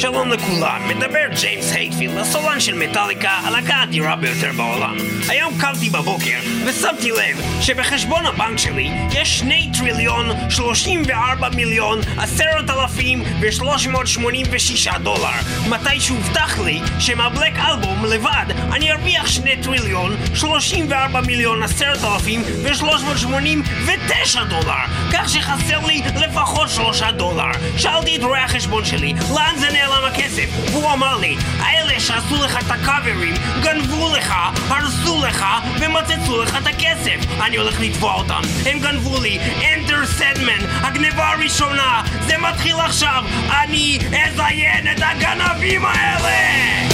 שלום לכולם, מדבר ג'יימס הטפילד, הסולן של מטאליקה, הלהקה האדירה ביותר בעולם. היום קמתי בבוקר ושמתי לב שבחשבון הבנק שלי יש שני טריליון, שלושים וארבע מיליון, עשרת אלפים ושלוש מאות שמונים ושישה דולר. מתי שהובטח לי שמה Black Album לבד אני ארוויח שני טריליון, שלושים וארבע מיליון, עשרת אלפים ושלוש מאות שמונים ותשע דולר. כך שחסר לי לפחות שלושה דולר. שאלתי את רואה החשבון שלי, לאן זה נעלם הכסף? והוא אמר לי, האלה שעשו לך את הקאברים, גנבו לך, הרסו לך ומצצו לך את הכסף. אני הולך לתבוע אותם. הם גנבו לי, Enter Sandman, הגניבה הראשונה. זה מתחיל עכשיו. אני אזיין את הגנבים האלה!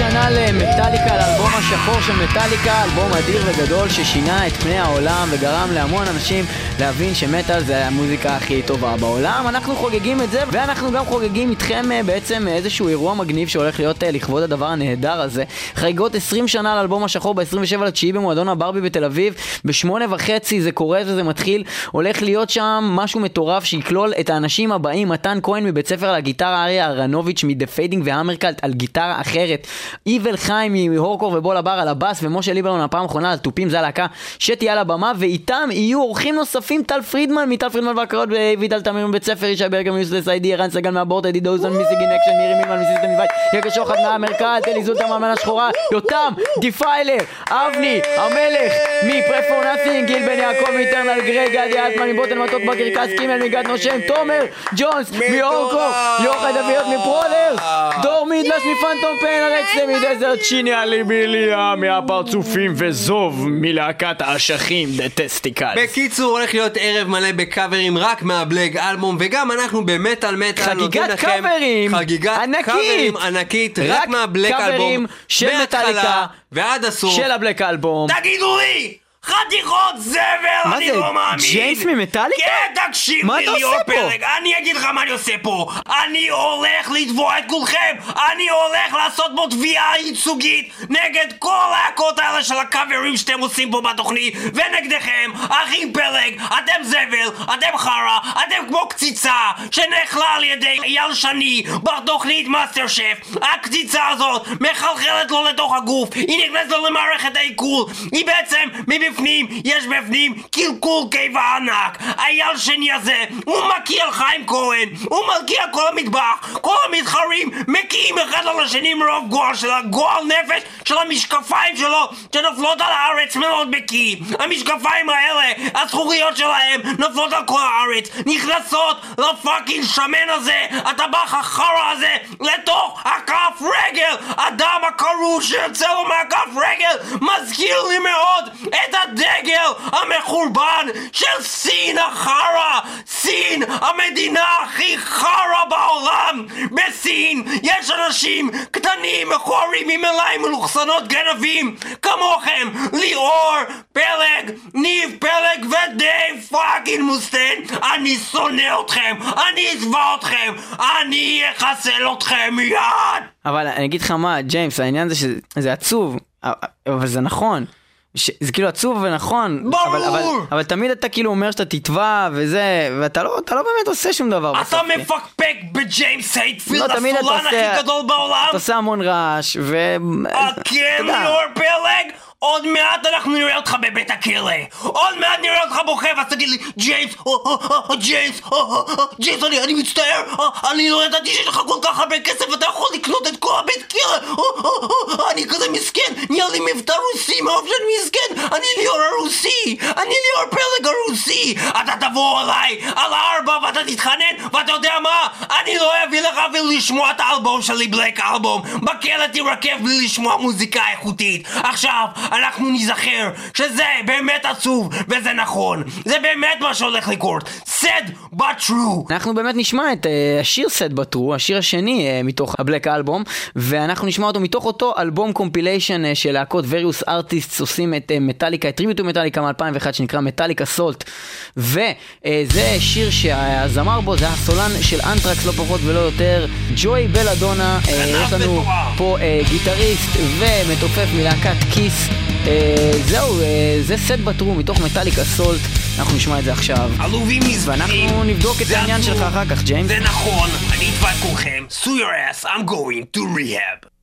שנה למטאליקה, לאלבום השחור של מטאליקה, אלבום אדיר וגדול ששינה את פני העולם וגרם להמון אנשים להבין שמטאל זה המוזיקה הכי טובה בעולם. אנחנו חוגגים את זה ואנחנו גם חוגגים איתכם אה, בעצם איזשהו אירוע מגניב שהולך להיות אה, לכבוד הדבר הנהדר הזה. חגיגות 20 שנה לאלבום השחור ב-27 לתשיעי במועדון הברבי בתל אביב, בשמונה וחצי זה קורה וזה מתחיל, הולך להיות שם משהו מטורף שיכלול את האנשים הבאים, מתן כהן מבית ספר לגיטרה, אריה אהרנוביץ' מ The Fading והמרקלט על גיטרה אחרת, Evil חיים מ Whorecore ובול הבר על הבאס ומשה ליברמן הפעם האחרונה על תופים זה הלהקה שתהיה על הבמה ואיתם יהיו אורחים נוספים טל פרידמן מטל פרידמן והקראות וידל תמיר מבית ספר ישי ברגר מ Useless ID ערן סגל מהבורט אדי דוזון מ Missing in Action מירי מילמן מ System מבית יקר שוחד מהמרכז אלי זולטה מהמנה השחורה יותם Defiler אבני המלך מ Prey For Nothing גיל בן יעקב מ Eternal Gray גדי אלטמן מבוטן מתוק בקרקס קימל מגד נושם תומר ג'ונס מ Whorecore יוחד אביות מ Prowlers דור מידלס מ Phantom Pain אלכסה מ Desert שיני אליביליה מהפרצופים וזוב מלהקת האשכים The Testicles בקיצור, הולך להיות ערב מלא בקאברים רק מה Black Album, וגם אנחנו במטאל מטאל חגיגת קאברים חגיגת ענקית. קאברים ענקית, רק רק מה Black Album, של מטאליקה, ועד הסוף. של ה Black Album תגידו לי! חתיכות זבל, מה אני זה, לא מאמין! ג'יימס ממטאליקה? כן, תקשיב מה לי, פה? פלג, אני אגיד לך מה אני עושה פה. אני הולך לתבוע את כולכם! אני הולך לעשות פה תביעה ייצוגית נגד כל להקות האלה של הקאברים שאתם עושים פה בתוכנית, ונגדכם, אחים פלג, אתם זבל, אתם חרא, אתם כמו קציצה, שנאכלה על ידי אייל שני בתוכנית מאסטר שף. הקציצה הזאת מחלחלת לו לתוך הגוף, היא נכנסת לו למערכת העיכול, היא בעצם מבפנים, יש בפנים קלקול קיבה ענק. אייל שני הזה, הוא מקיא על חיים כהן, הוא מקיא על כל המטבח, כל המתחרים מקיאים אחד על השני מרוב גועל של הגועל נפש של המשקפיים שלו שנופלות על הארץ מאוד מקיא. המשקפיים האלה, הזכוריות שלהם נופלות על כל הארץ, נכנסות לפאקינג שמן הזה, הטבח החרא הזה, לתוך הכף רגל! הדם הקרוע שיוצא לו מהכף רגל מזכיר לי מאוד את הדגל המחורבן של סין החרא! סין, המדינה הכי חרא בעולם! בסין יש אנשים קטנים, מכוערים, עם עיניים מלוכסנות גנבים כמוכם! ליאור, פלג, ניב פלג ודייב fucking מוסטיין! אני שונא אתכם! אני אתבע אתכם! אני אחסל אתכם מיד! אבל אני אגיד לך מה, ג'יימס, העניין זה שזה עצוב, אבל זה נכון. ש... זה כאילו עצוב ונכון, ברור! אבל, אבל, אבל תמיד אתה כאילו אומר שאתה תתבע וזה, ואתה לא, אתה לא באמת עושה שום דבר אתה בסוף. מפקפק בג'יימס הייטפילד, לא, אתה הסולן עושה- הכי גדול בעולם? אתה עושה המון רעש, ו... אתה כן, יודע. ליאור פלג? עוד מעט אנחנו נראה אותך בבית הכלא. עוד מעט נראה אותך בוכה ואז תגיד לי, ג'יימס, ג'יימס, ג'יימס, אני, אני מצטער, אני לא ידעתי שיש לך כל כך הרבה כסף ואתה יכול לקנות את כל הבית כלא. אני כזה מסכן, נהיה לי מבטא רוסי מרוב שאני מסכן. אני ליאור הרוסי, אני ליאור פלג הרוסי. אתה תבוא אליי על הארבע ואתה תתחנן, ואתה יודע מה? אני לא אביא לך אפילו לשמוע את האלבום שלי, Black Album. בכלא תירקב בלי לשמוע מוזיקה איכותית. עכשיו, אנחנו ניזכר שזה באמת עצוב, וזה נכון. זה באמת מה שהולך לקרות. sad but true. אנחנו באמת נשמע את אה, השיר Sad But True, השיר השני אה, מתוך ה Black Album, ואנחנו נשמע אותו מתוך אותו אלבום compilation אה, של להקות various artists עושים את אה, מטאליקה, את tribute to מטאליקה מ-2001 שנקרא Metallic Assault, וזה שיר שהזמר בו זה הסולן של אנטרקס לא פחות ולא יותר, ג'וי בלאדונה, אה, יש לנו. פה אה, גיטריסט ומתופף מלהקת Kiss, אה, זהו, זה Sad But True מתוך Metallic Assault, אנחנו נשמע את זה עכשיו. עלובים נזבנים. ואנחנו נבדוק את העניין. שלך אחר כך, ג'יימס. זה נכון, אני אתבע את כולכם. your ass, I'm going to rehab.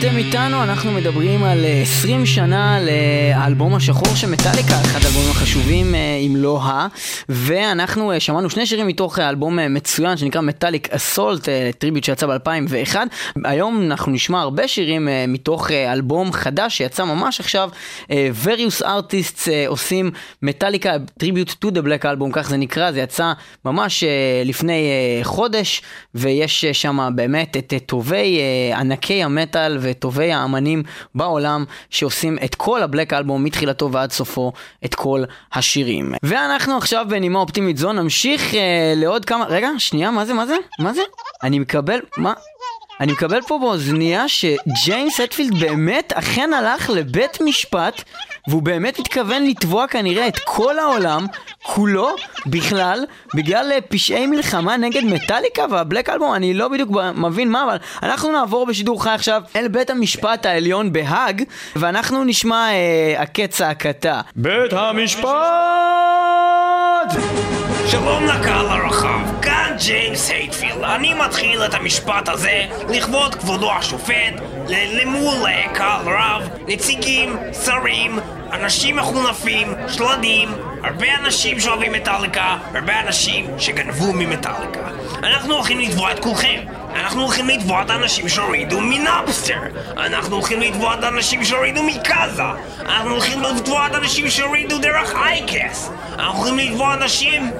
אתם איתנו, אנחנו מדברים על אה, 20 שנה לאלבום השחור של מטאליקה, אחד האלבומים החשובים אה, אם לא ה... ואנחנו אה, שמענו שני שירים מתוך אה, אלבום אה, מצוין שנקרא מטאליק אסולט, טריביוט שיצא ב-2001. היום אנחנו נשמע הרבה שירים אה, מתוך אה, אלבום חדש שיצא ממש עכשיו. אה, Various Artists אה, עושים מטאליקה טריביוט to the Black Album, כך זה נקרא, זה יצא ממש אה, לפני אה, חודש, ויש אה, שם באמת את אה, טובי אה, ענקי המטאל וטובי האמנים בעולם שעושים את כל הבלק אלבום מתחילתו ועד סופו, את כל השירים. ואנחנו עכשיו בנימה אופטימית זו נמשיך אה, לעוד כמה... רגע, שנייה, מה זה, מה זה? מה זה? אני מקבל... מה? אני מקבל פה באוזנייה שג'יימס הטפילד באמת אכן הלך לבית משפט והוא באמת מתכוון לתבוע כנראה את כל העולם כולו בכלל בגלל אה, פשעי מלחמה נגד מטאליקה וה Black Album אני לא בדיוק מבין מה אבל אנחנו נעבור בשידור חי עכשיו אל בית המשפט העליון בהאג ואנחנו נשמע אה, הקץ צעקתה בית המשפט! שלום לקהל הרחב, כאן ג'יימס הייטפילד. אני מתחיל את המשפט הזה לכבוד כבודו השופט, למול אה, קהל רב, נציגים, שרים, אנשים מחונפים, שלדים, הרבה אנשים שאוהבים מטאליקה, הרבה אנשים שגנבו ממטאליקה. אנחנו הולכים לתבוע את כולכם. אנחנו הולכים לתבוע את האנשים שהורידו מ Napster. אנחנו הולכים לתבוע את האנשים שהורידו מ Kazaa. אנחנו הולכים לתבוע את האנשים שהורידו דרך אייקס. אנחנו הולכים לתבוע אנשים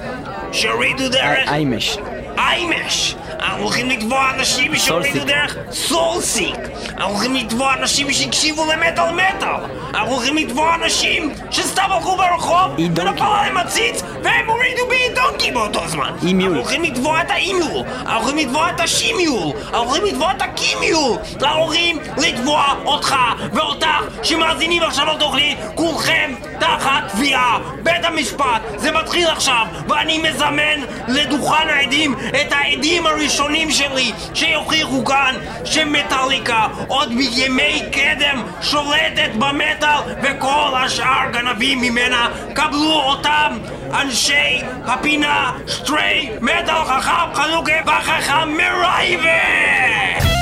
שהורידו דרך... iMesh iMesh! אנחנו הולכים לתבוע אנשים שהורידו. דרך Soulseek! אנחנו הולכים לתבוע אנשים שהקשיבו למטאל מטאל! אנחנו הולכים לתבוע אנשים שסתם הלכו ברחוב אי ונפל עליהם עציץ והם הורידו בי דונקי באותו זמן! אי מיול. אנחנו הולכים לתבוע את האימיול! אנחנו הולכים לתבוע את השימיול! אנחנו הולכים לתבוע את הקימיול! אנחנו הולכים לתבוע אותך ואותך שמאזינים עכשיו לתוכנית כולכם תחת תביעה! בית המשפט זה מתחיל עכשיו ואני מזמן לדוכן העדים את העדים הראשונים שלי שיוכיחו כאן שמטאליקה עוד בימי קדם שולטת במטאל וכל השאר גנבים ממנה קבלו אותם אנשי הפינה שטרי מטאל חכם חנוכה וחכם מרייבר!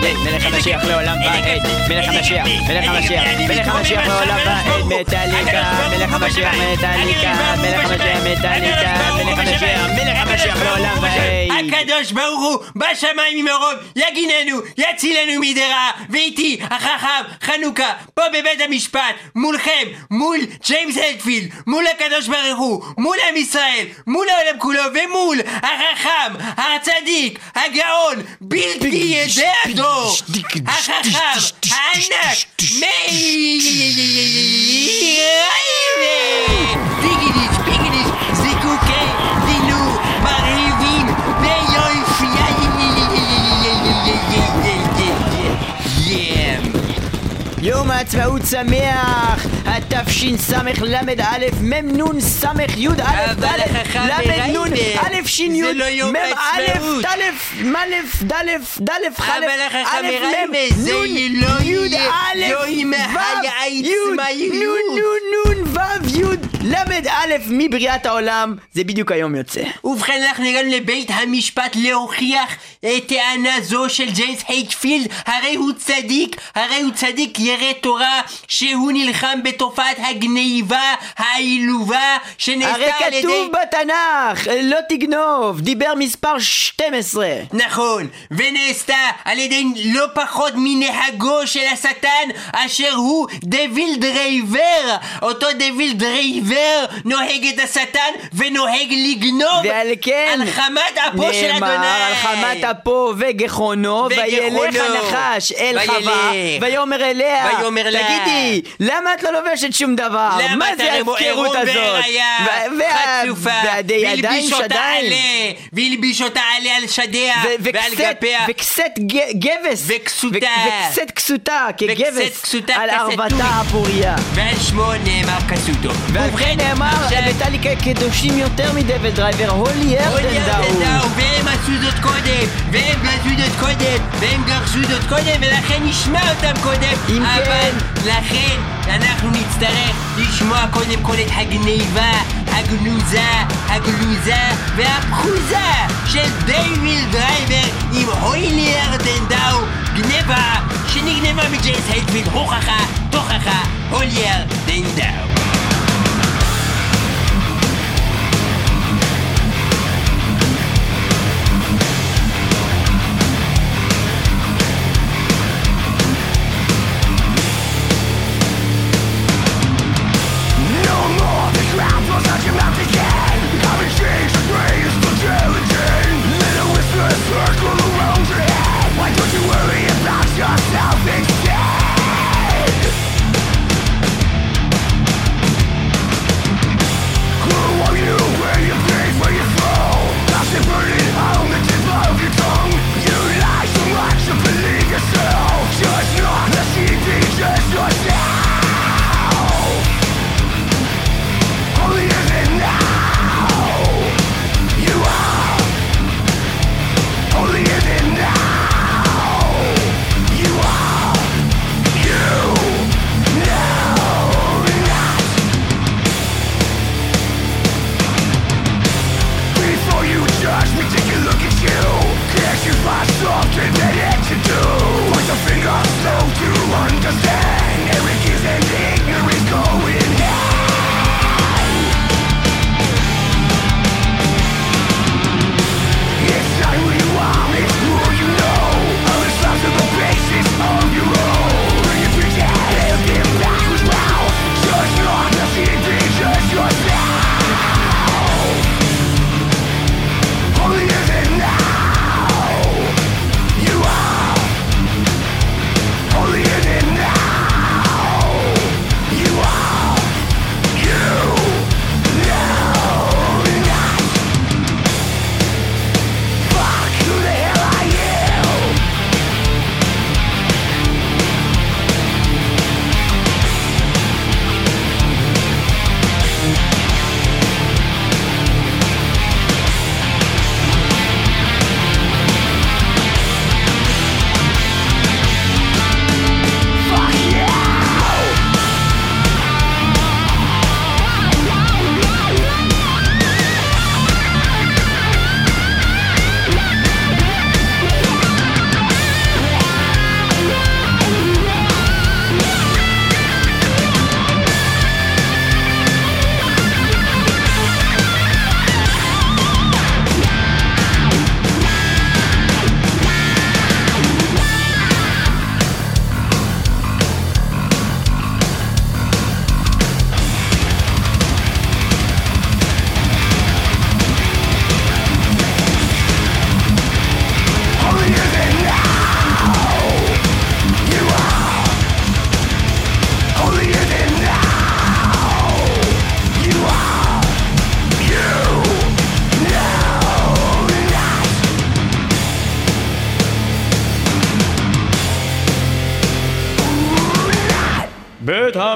מלך המשיח לעולם ועד, מלך המשיח, מלך המשיח, מלך המשיח לעולם ועד, מטאליקה, מלך המשיח מטאליקה, מלך המשיח מטאליקה, מלך המשיח, מלך המשיח לעולם ועד. הקדוש ברוך הוא בשמיים ממרום יגיננו יצילנו מדרה ואיתי החכם חנוכה פה בבית המשפט מולכם מול ג'יימס הלפילד מול הקדוש ברוך הוא מול עם ישראל מול העולם כולו ומול החכם הצדיק הגאון בלתי ידעתו Hannah, May. העצמאות שמח! התשס"ל"א מ"נ ס"י"א אבל החכם ל"נ מרייבר, א' ש"י זה לא יום מ"א העצמאות. ד' מ' ד' ד' ח' אבל החכם מרייבר, זה לא יום העצמאות. ו' ל"א מבריאת העולם זה בדיוק היום יוצא ובכן אנחנו הגענו לבית המשפט להוכיח טענה זו של ג'יימס הייטפילד הרי הוא צדיק, הרי הוא צדיק ירא תורה שהוא נלחם בתופעת הגניבה העלובה שנעשתה הרי על ידי... כתוב בתנ"ך לא תגנוב דיבר מספר 12 נכון, ונעשתה על ידי לא פחות מנהגו של השטן אשר הוא DevilDriver אותו DevilDriver נוהג את השטן ונוהג לגנוב ועל כן על חמת אפו של אדוני נאמר על חמת אפו וגחונו וילך. הנחש אל. חווה ויאמר אליה ויאמר. תגידי למה את לא לובשת שום דבר? מה זה ההפקרות הזאת? חצופה, והלביש אותה עלה, והלביש אותה עלה על שדיה, ועל גפיה, וכסת גבס. וכסותה. וכסת כסותה כגבס על. ערוותה הפוריה. ועל שמו נאמר כסותו. ועל כן נאמר עכשיו- מטאליקה קדושים יותר מ DevilDriver Holier Than Thou והם עשו זאת קודם, והם עשו זאת קודם, והם גרשו זאת קודם, ולכן נשמע אותם קודם, אבל כן. לכן אנחנו נצטרך לשמוע קודם כל את הגניבה, הגנוזה, הגלוזה והפחוזה של DevilDriver עם Holier Than Thou גנבה שנגנבה מג'יימס הייטפילד הוכחה תוכחה Holier Than Thou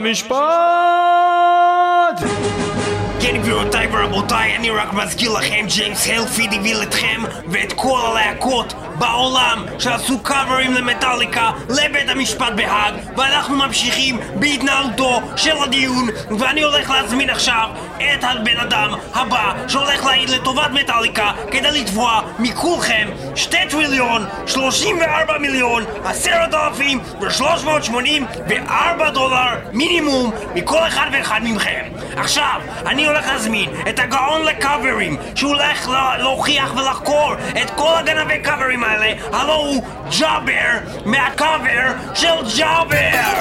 המשפט! כן גבירותיי ורבותיי, אני רק מזכיר לכם, ג'יימס הלפיד הביא אתכם שעשו קאברים למטאליקה לבית המשפט בהאג ואנחנו ממשיכים בהתנהלותו של הדיון ואני הולך להזמין עכשיו את הבן אדם הבא שהולך להעיד לטובת מטאליקה כדי לתבוע מכולכם שתי טריליון, 34 מיליון, עשרת אלפים ושלוש מאות שמונים וארבע דולר מינימום מכל אחד ואחד מכם. עכשיו, אני הולך להזמין את הגאון לקאברים שהולך לה- להוכיח ולחקור את כל הגנבי קאברים האלה, הלו הוא ג'אבר מהקאבר של ג'אבר!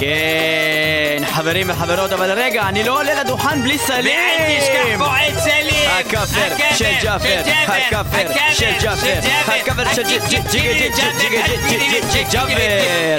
כן, חברים וחברות, אבל רגע, אני לא עולה לדוכן בלי סלים! ואל תשכח פה את סלים! הקאבר של ג'אבר, הקאבר של ג'אבר, הקאבר של ג'אבר!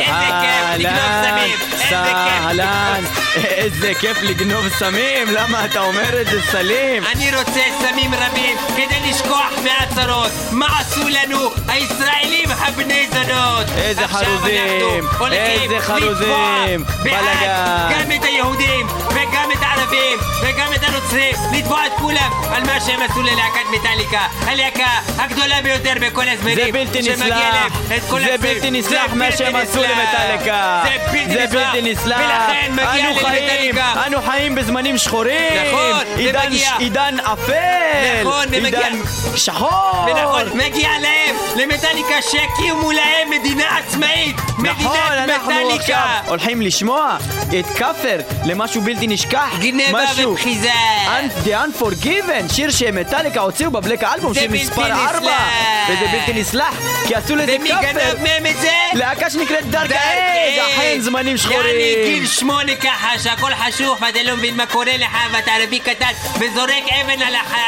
אהלן, אהלן, איזה כיף לגנוב סמים, למה אתה אומר את זה סלים? אני רוצה סמים רבים כדי לשכוח מהצרות מה עשו לנו הישראלים הבני זונות איזה חרוזים, איזה חרוזים, בלאגן. גם את היהודים וגם את הערבים וגם את הנוצרים לתבוע את כולם על מה שהם עשו ללהקת מטאליקה, הלהקה הגדולה ביותר בכל הזמנים. זה בלתי נסלח, זה. בלתי נסלח מה שהם עשו. למטאליקה. זה בלתי נסלח. ולכן מגיע למטאליקה. אנו חיים בזמנים שחורים. נכון, עידן, אפל. נכון, ומגיע. עידן שחור. ונכון, מגיע להם, למטאליקה שיקימו להם מדינה עצמאית. נכון, מדינת מטאליקה. הולכים לשמוע את כאפר למשהו בלתי נשכח. משהו. ובחיזה. The Unforgiven, שיר שמטאליקה הוציאו בבלק האלבום, בלתי מספר נסלח. 4 וזה בלתי נסלח, כי עשו לזה ומי כאפר. גנב מהם את זה? להקה שנקראת דארק אייד. אכן זמנים יעני שחורים. גיל שמונה ככה שהכל חשוך ואתה לא מבין מה קורה לך ואתה ערבי קטן וזורק אבן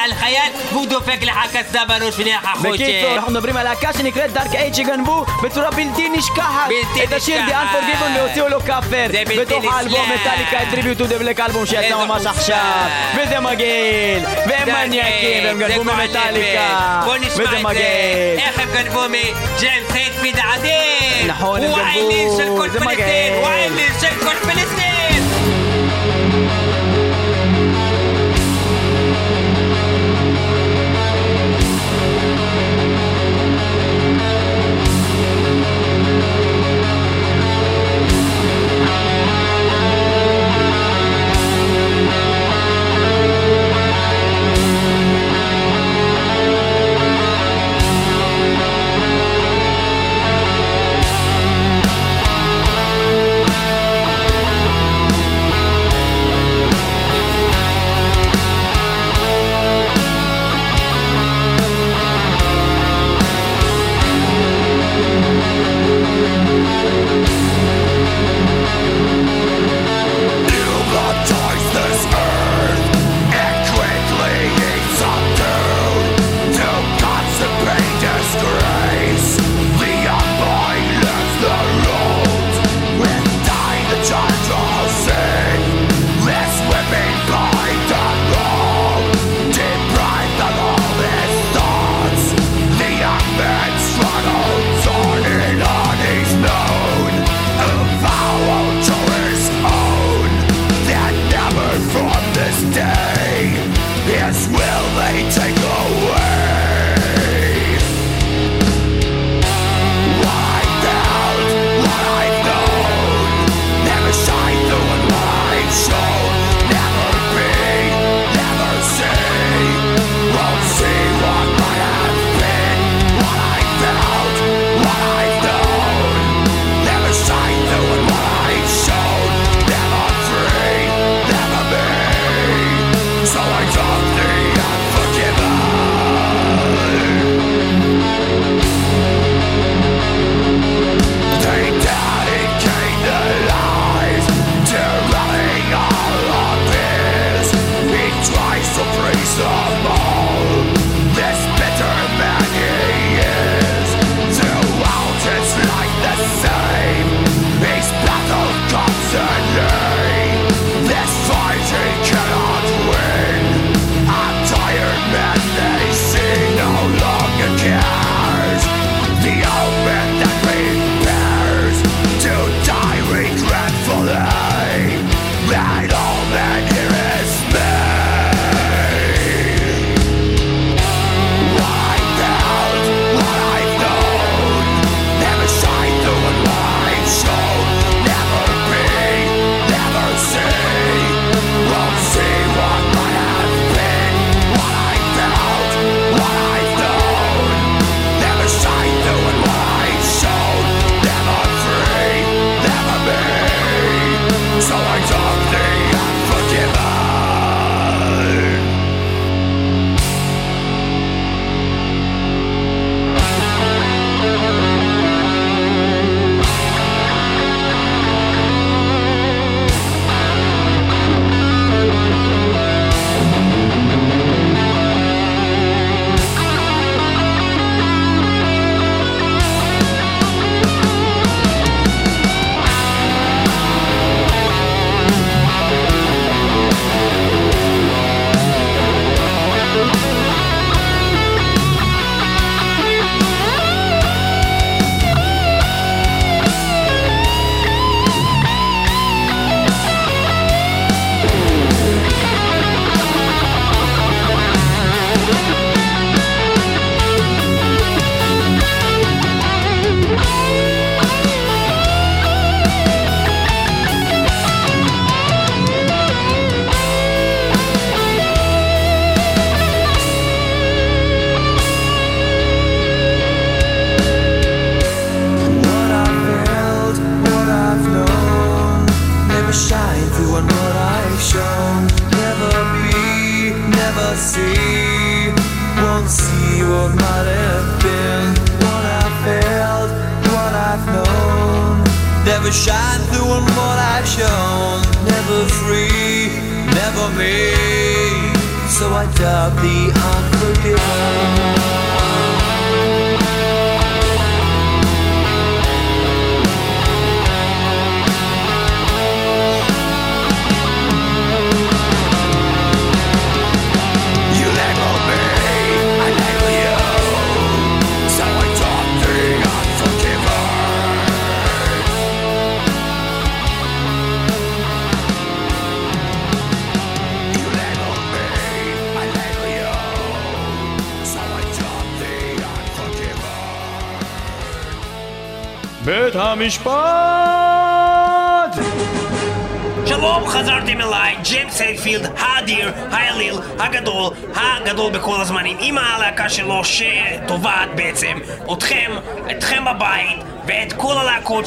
על חייל והוא דופק לך קסדה בראש ונהיה לך בקיצור, חושך. אנחנו מדברים על להקה שנקראת דארק אייד שגנבו בצורה בלתי נשכחת בלתי את השיר The נשכחת. Unforgiven והוציאו לו כאפר זה בלתי בתוך האלבום נסלח. מטאליקה את טריביוט טו דבלק אלבום שיצא איזו ממש חוצפה. עכשיו וזה מגעיל והם דארק מניאקים אייד, והם זה גנבו גועל ממטאליקה נפש. בוא נשמע וזה את זה. מגעיל איך הם גנבו מג'יימס הייטפיד העדין. נכון, הם הוא גנבו, האליל של כל זה פלסטין. מגעיל. הוא האליל של כל פלסטין. בית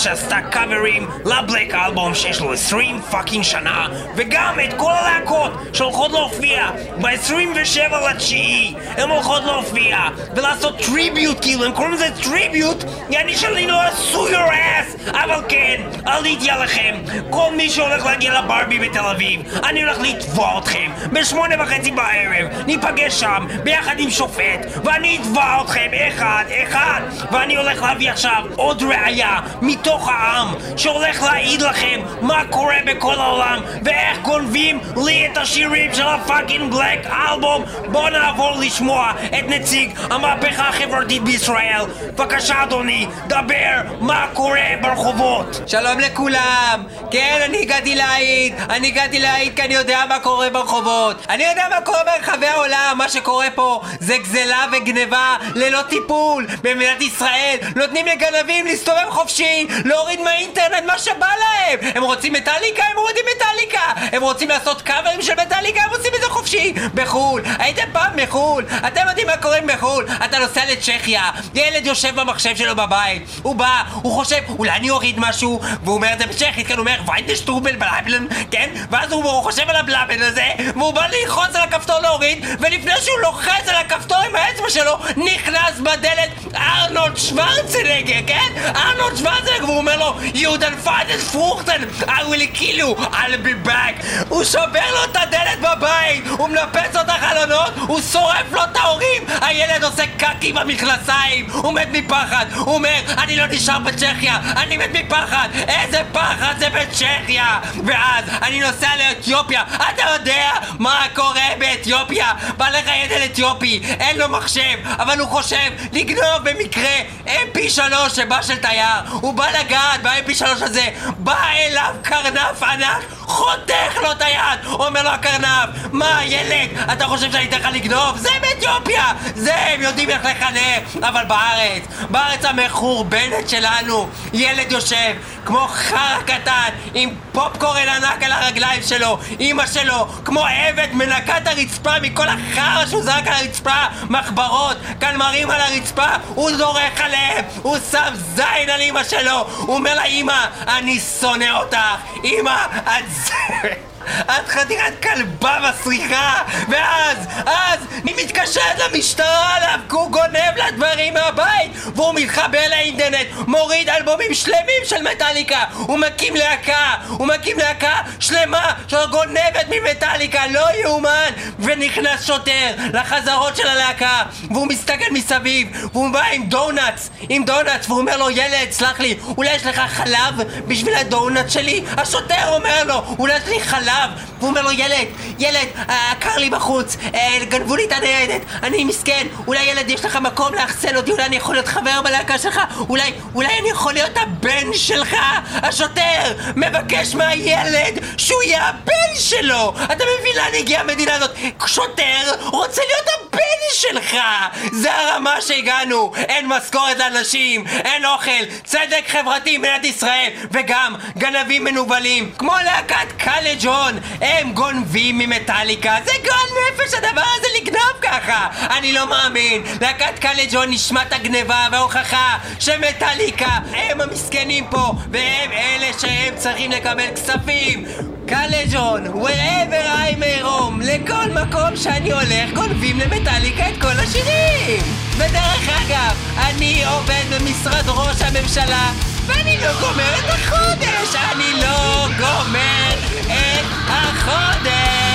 שעשתה קאברים לבלק אלבום שיש לו 20 פאקינג שנה, וגם את כל הלהקות שהולכות להופיע. ב-27 לתשיעי, הן הולכות להופיע ולעשות tribute, כאילו הם קוראים לזה tribute, יעני שאני לא sue your ass, אבל כן, עליתי עליכם, כל מי שהולך להגיע לברבי בתל אביב, אני הולך לתבוע בשמונה וחצי בערב, ניפגש שם ביחד עם שופט, ואני אתבע אתכם אחד, אחד, ואני הולך להביא עכשיו עוד ראייה מתוך העם, שהולך להעיד לכם מה קורה בכל העולם, ואיך גונבים לי את השירים של ה fucking Black Album. בואו נעבור לשמוע את נציג המהפכה החברתית בישראל. בבקשה אדוני, דבר מה קורה ברחובות. שלום לכולם! כן, אני הגעתי להעיד, אני הגעתי להעיד כי אני יודע מה קורה ברחובות. אני יודע מה קורה ברחבי העולם, מה שקורה פה זה גזלה וגניבה ללא טיפול. במדינת ישראל נותנים לגנבים להסתובב חופשי, להוריד מהאינטרנט מה שבא להם. הם רוצים מטאליקה, הם מורידים מטאליקה. הם רוצים לעשות קאברים של מטאליקה, הם עושים את זה חופשי. בחו"ל, הייתם פעם בחו"ל, אתם יודעים מה קורה בחו"ל. אתה נוסע לצ'כיה, ילד יושב במחשב שלו בבית, הוא בא, הוא חושב, אולי אני אוריד משהו, והוא אומר את זה בצ'כית, כן, הוא אומר, ויידשטרובל בלבלן, כן? ואז הוא, חושב על הבלבן הזה, והוא בא ללחוץ על הכפתור להוריד, ולפני שהוא לוחץ על הכפתור עם האצבע שלו, נכנס בדלת ארנולד שוורצנגר, כן? ארנולד שוורצנגר, והוא אומר לו, You done פרוכטן, I will kill you, I'll be back. הוא שובר לו את הדלת בבית, הוא מנפץ לו את החלונות, הוא שורף לו את ההורים, הילד עושה קקי במכנסיים, הוא מת מפחד, הוא אומר, אני לא נשאר בצ'כיה, אני מת מפחד, איזה פחד זה בצ'כיה! ואז אני נוסע לאתיופיה, אתה יודע מה קורה באתיופיה? בא לך ילד אתיופי, אין לו מחשב, אבל הוא חושב לגנוב במקרה mp3 שבא של תייר, הוא בא לגעת ב-mp3 הזה, בא אליו קרנף ענק, חותך לו את היד, אומר לו הקרנף, מה ילד, אתה חושב שאני לך לגנוב? זה באתיופיה, זה הם יודעים איך לחנך, אבל בארץ, בארץ המחורבנת שלנו, ילד יושב כמו חרא קטן עם פופקורן ענק על הרגליים שלו, אמא שלו כמו עבד מנקה את הרצפה מכל החרא שהוא זרק על הרצפה, מחברות, קלמרים על הרצפה, הוא דורך עליהם, הוא שם זין על אמא שלו, הוא אומר לה אמא, אני שונא אותך, אמא, את זה... את חתיכת כלבה מסריחה ואז, אז, היא מתקשרת למשטרה עליו כי הוא גונב לה דברים מהבית והוא מתחבר לאינטרנט, מוריד אלבומים שלמים של מטאליקה הוא מקים להקה, הוא מקים להקה שלמה שגונבת ממטאליקה, לא יאומן ונכנס שוטר לחזרות של הלהקה והוא מסתכל מסביב והוא בא עם דונאטס, עם דונאטס והוא אומר לו ילד, סלח לי, אולי יש לך חלב בשביל הדונאטס שלי? השוטר אומר לו, אולי יש לי חלב והוא אומר לו ילד, ילד, אה, קר לי בחוץ, אה, גנבו לי את הניידת, אני מסכן, אולי ילד יש לך מקום לאחסן אותי, אולי אני יכול להיות חבר בלהקה שלך, אולי, אולי אני יכול להיות הבן שלך? השוטר מבקש מהילד שהוא יהיה הבן שלו! אתה מבין לאן הגיעה המדינה הזאת? שוטר רוצה להיות הבן שלך! זה הרמה שהגענו! אין משכורת לאנשים, אין אוכל, צדק חברתי במדינת ישראל, וגם גנבים מנוולים, כמו להקת קאלה נכון, הם גונבים ממטאליקה, זה גול נפש הדבר הזה לגנוב ככה! אני לא מאמין, להקת קלג'ון נשמת הגניבה וההוכחה שמטאליקה הם המסכנים פה, והם אלה שהם צריכים לקבל כספים! קלג'ון, wherever I may roam, לכל מקום שאני הולך גונבים למטאליקה את כל השירים! ודרך אגב, אני עובד במשרד ראש הממשלה ואני לא גומר את החודש! אני לא גומר את החודש!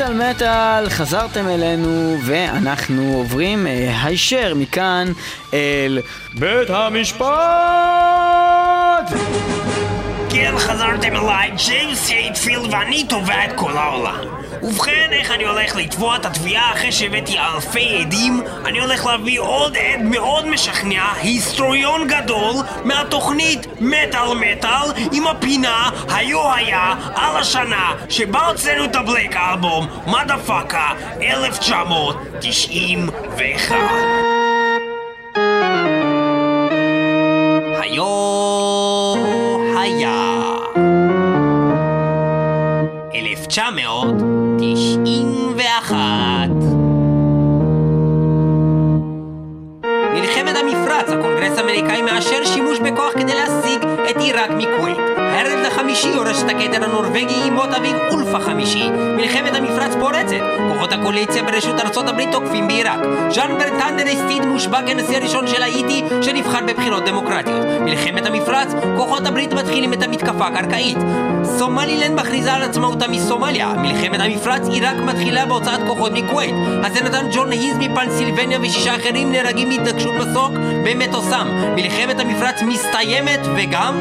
מטאל מטאל, חזרתם אלינו ואנחנו עוברים אה, הישר מכאן אל בית המשפט! כן חזרתם אליי, ג'יימס הייטפילד ואני תובע את כל העולם. ובכן, איך אני הולך לתבוע את התביעה אחרי שהבאתי אלפי עדים? אני הולך להביא עוד עד מאוד משכנע, היסטוריון גדול, מהתוכנית מטאל מטאל, עם הפינה היו היה על השנה שבה הוצאנו את ה Black Album, motherfucker, 1991. תוקפים בעיראק. ז'אן ברטראן אריסטיד מושבע כנשיא הראשון של האיטי שנבחר בבחירות דמוקרטיות. מלחמת המפרץ, כוחות הברית מתחילים את המתקפה הקרקעית. סומלילנד מכריזה על עצמאותה מסומליה. מלחמת המפרץ, עיראק מתחילה בהוצאת כוחות מכווית. הסנאטור ג'ון היינץ מפנסילבניה ושישה אחרים נהרגים מהתנגשות מסוק במטוסם. מלחמת המפרץ מסתיימת וגם...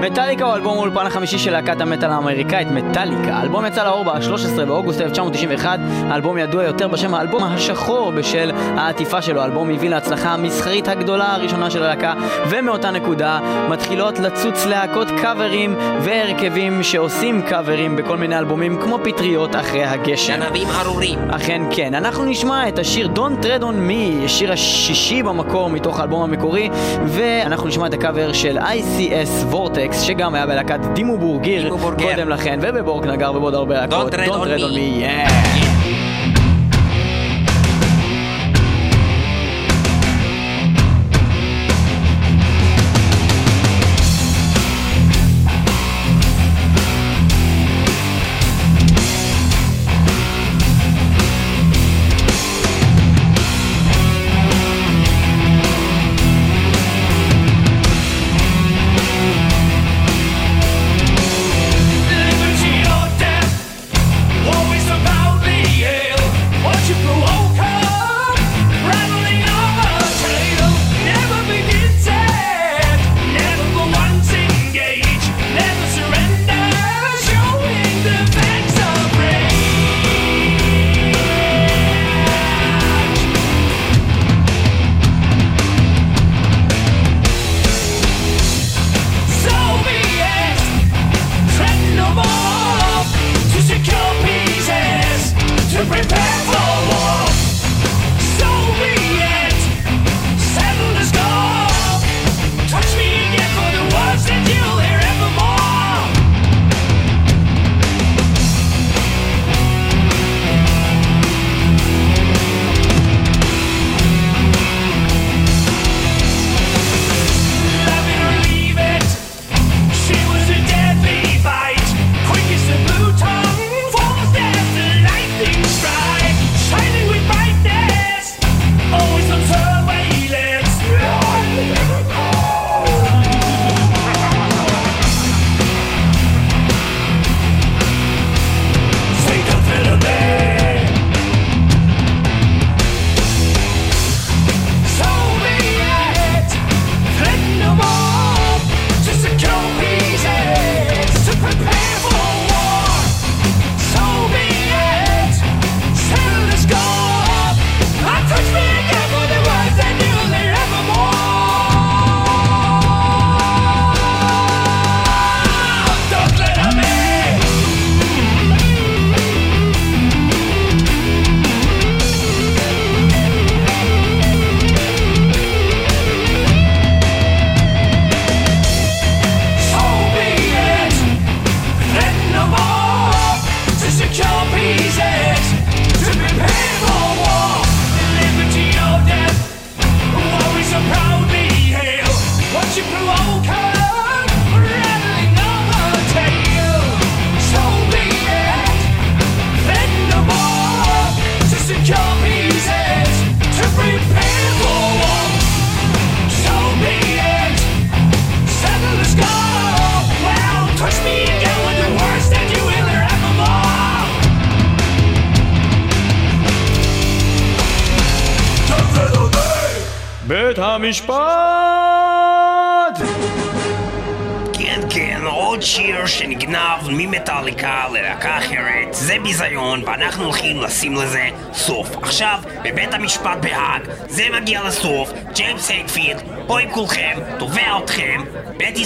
מטאליקה הוא אלבום האולפן החמישי של להקת המטאל האמריקאית מטאליקה. האלבום יצא לאור ב-13 באוגוסט 1991. האלבום ידוע יותר בשם האלבום השחור בשל העטיפה שלו. האלבום הביא להצלחה המסחרית הגדולה הראשונה של הלהקה, ומאותה נקודה מתחילות לצוץ להקות קאברים והרכבים שעושים קאברים בכל מיני אלבומים כמו פטריות אחרי הגשם. גנבים ארורים. אכן כן, אנחנו נשמע את השיר Don't Tread on Me, שיר השישי במקור מתוך האלבום המקורי, ואנחנו נשמע את הקאבר של ICS Vortex, שגם היה בלהקת דימו בורגיר. קודם לכן, ובבורג נגר ובעוד הרבה להקות. Don't Tread on Me. yeah.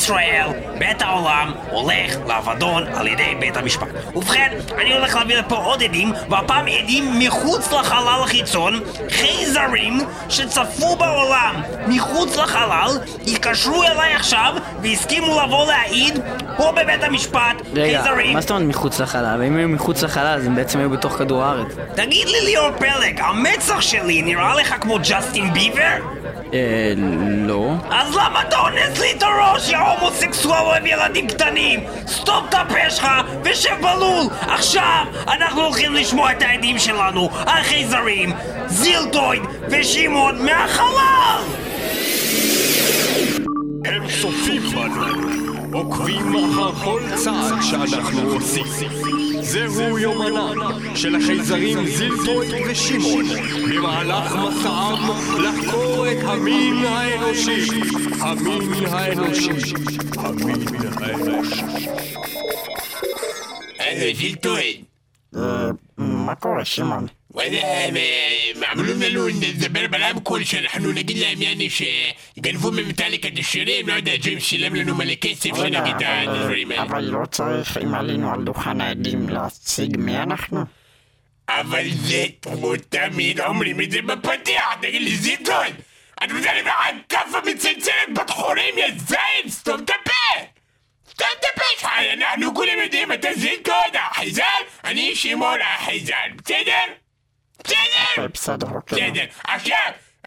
ישראל, בית העולם, הולך לאבדון על ידי בית המשפט. ובכן, אני הולך להביא לפה עוד עדים, והפעם עדים מחוץ לחלל החיצון, חייזרים שצפו בעולם מחוץ לחלל, התקשרו אליי עכשיו והסכימו לבוא להעיד פה בבית המשפט, רגע. מה זאת אומרת מחוץ לחלל? אם היו מחוץ לחלל אז הם בעצם היו בתוך כדור הארץ. תגיד לי ליאור פלג, המצח שלי נראה לך כמו ג'סטין ביבר? אה, לא. אז למה אתה אונס לי את הראש, יא הומוסקסואל אוהב ילדים קטנים? סתום את הפה שלך ושב בלול! עכשיו אנחנו הולכים לשמוע את העדים שלנו, החייזרים, זילטויד ושמעון מהחלל! הם צופים בנו, עוקבים אחר כל צעד שאנחנו עושים. זהו יומנם של החייזרים זילטרויד ושמעון במהלך מסעם לחקור את המין האנושי. המין האנושי. המין האנושי. אה, זילטרויד. מה קורה, שמעון? وانا ما- عملوا لنا له نزبر بلعب كل شيء نحن نقول لهم يعني شيء يقلبوا من ميتاليكا الشيرين نقعد جيم شيلم لنا ملك كسف شنو قطع אבל לא צריך, אם עלינו על דוכן העדים, להציג מי אנחנו? אבל זה כמו תמיד אומרים את זה בפתיח תגיד לי זיטון אני רוצה לבחר כאפה מצלצלת בתחורים יא זין סתום את הפה סתום את הפה שלך אנחנו כולם יודעים אתה זיטון החייזר אני שמעון החייזר בסדר? בסדר? בסדר, אוקיי. בסדר. עכשיו,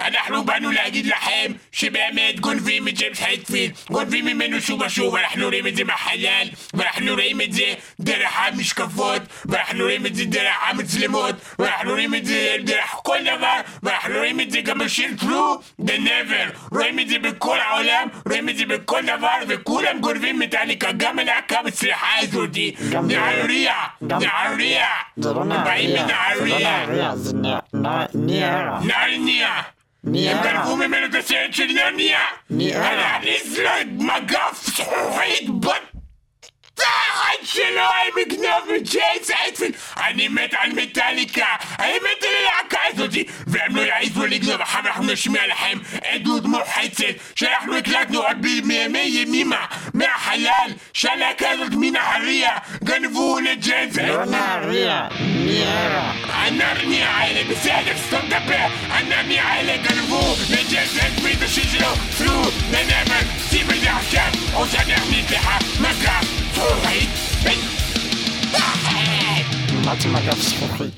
אנחנו באנו להגיד לכם שבאמת גונבים את ג'יימס הייטפילד, גונבים ממנו שוב ושוב, אנחנו רואים את זה מהחלל, ואנחנו רואים את זה דרך המשקפות, ואנחנו רואים את זה דרך המצלמות, ואנחנו רואים את זה דרך כל דבר, ואנחנו רואים את זה גם בשיר the Never, רואים את זה בכל העולם, רואים את זה בכל דבר, וכולם גונבים מטאליקה, גם הלהקה בצליחה הזאתי, נהריה, זה לא באים נהריה, זה לא מנהריה. נהריה, זה נ- נ- ניארה. נרניה! ניארה. הם גנבו בתחת שלו הם יגנוב מג'ייס אייטפילד! אני מת על מטאליקה! אני מת על הלהקה הזאתי! והם לא יעזו לגנוב, אחר אנחנו נשמיע לכם עדות מוחצת שאנחנו הקלטנו עוד בימי ימימה מהחלל שהלהקה הזאת מנהריה גנבו לג'ייס לא אייטפילד! נהריה, ניארה. הנרניה האלה, בסדר, סתום את הפה! הנרניה האלה גנבו לג'סט ואת השיר שלו, פרו, לנבר, שים את זה עכשיו, או שאני אכניס לך מכה זכוכית! מה זה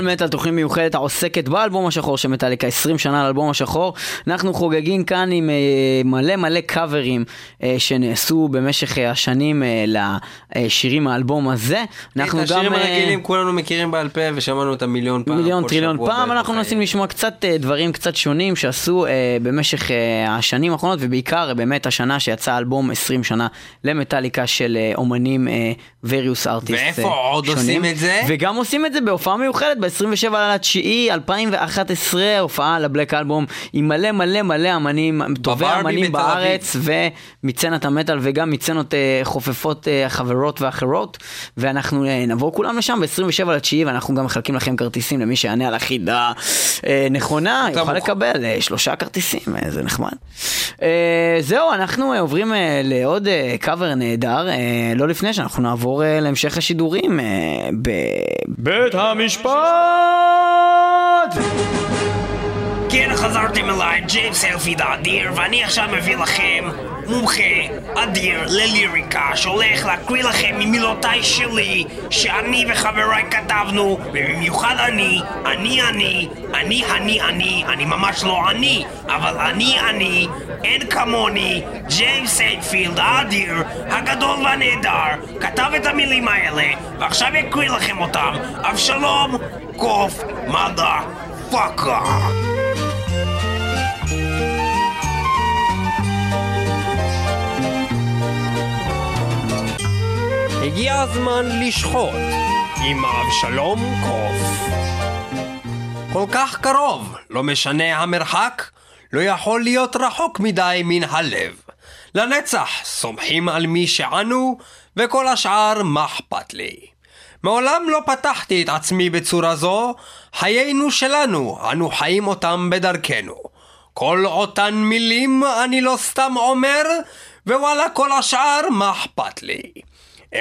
מטאל מטאל, תוכנית מיוחדת העוסקת באלבום השחור של מטאליקה, 20 שנה לאלבום השחור. אנחנו חוגגים כאן עם אה, מלא מלא קאברים אה, שנעשו במשך אה, השנים אה, לשירים מהאלבום הזה. אנחנו את השירים הרגילים כולנו מכירים בעל פה ושמענו אותם מיליון פעם. מיליון טריליון פעם, אנחנו. מנסים לשמוע קצת אה, דברים קצת שונים שעשו אה, במשך אה, השנים האחרונות, ובעיקר אה, באמת השנה שיצא אלבום 20 שנה למטאליקה של אה, אומנים אה, וריוס ארטיסט ואיפה עוד עושים את זה? וגם עושים את זה בהופעה מיוחדת ב-27 לתשיעי 2011, הופעה לבלק אלבום עם מלא מלא מלא אמנים, טובי אמנים. בארץ ומצנת המטאל וגם מצנות אה, חופפות אה, חברות ואחרות ואנחנו אה, נבוא כולם לשם ב-27 לתשיעי ואנחנו גם מחלקים לכם כרטיסים למי שיענה על החידה נכונה, יוכל לקבל אה, שלושה כרטיסים, זה נחמד. זהו, אנחנו עוברים לעוד קאבר נהדר, לא לפני שאנחנו נעבור להמשך השידורים אה, ב... בית המשפט! כן, חזרתם אליי, ג'יימס אלפיד האדיר, ואני עכשיו מביא לכם מומחה אדיר לליריקה שהולך להקריא לכם ממילותיי שלי שאני וחבריי כתבנו ובמיוחד אני, אני אני, אני אני אני, אני ממש לא אני, אבל אני אני, אין כמוני, ג'יימס אייפילד האדיר, הגדול והנהדר, כתב את המילים האלה ועכשיו יקריא לכם אותם, אבשלום קוף מדה פאקה הגיע הזמן לשחוט. עם אבשלום קוף. כל כך קרוב, לא משנה המרחק, לא יכול להיות רחוק מדי מן הלב. לנצח סומכים על מי שאנו, וכל השאר מה אכפת לי. מעולם לא פתחתי את עצמי בצורה זו, חיינו שלנו, אנו חיים אותם בדרכנו. כל אותן מילים אני לא סתם אומר, ווואלה כל השאר מה אכפת לי.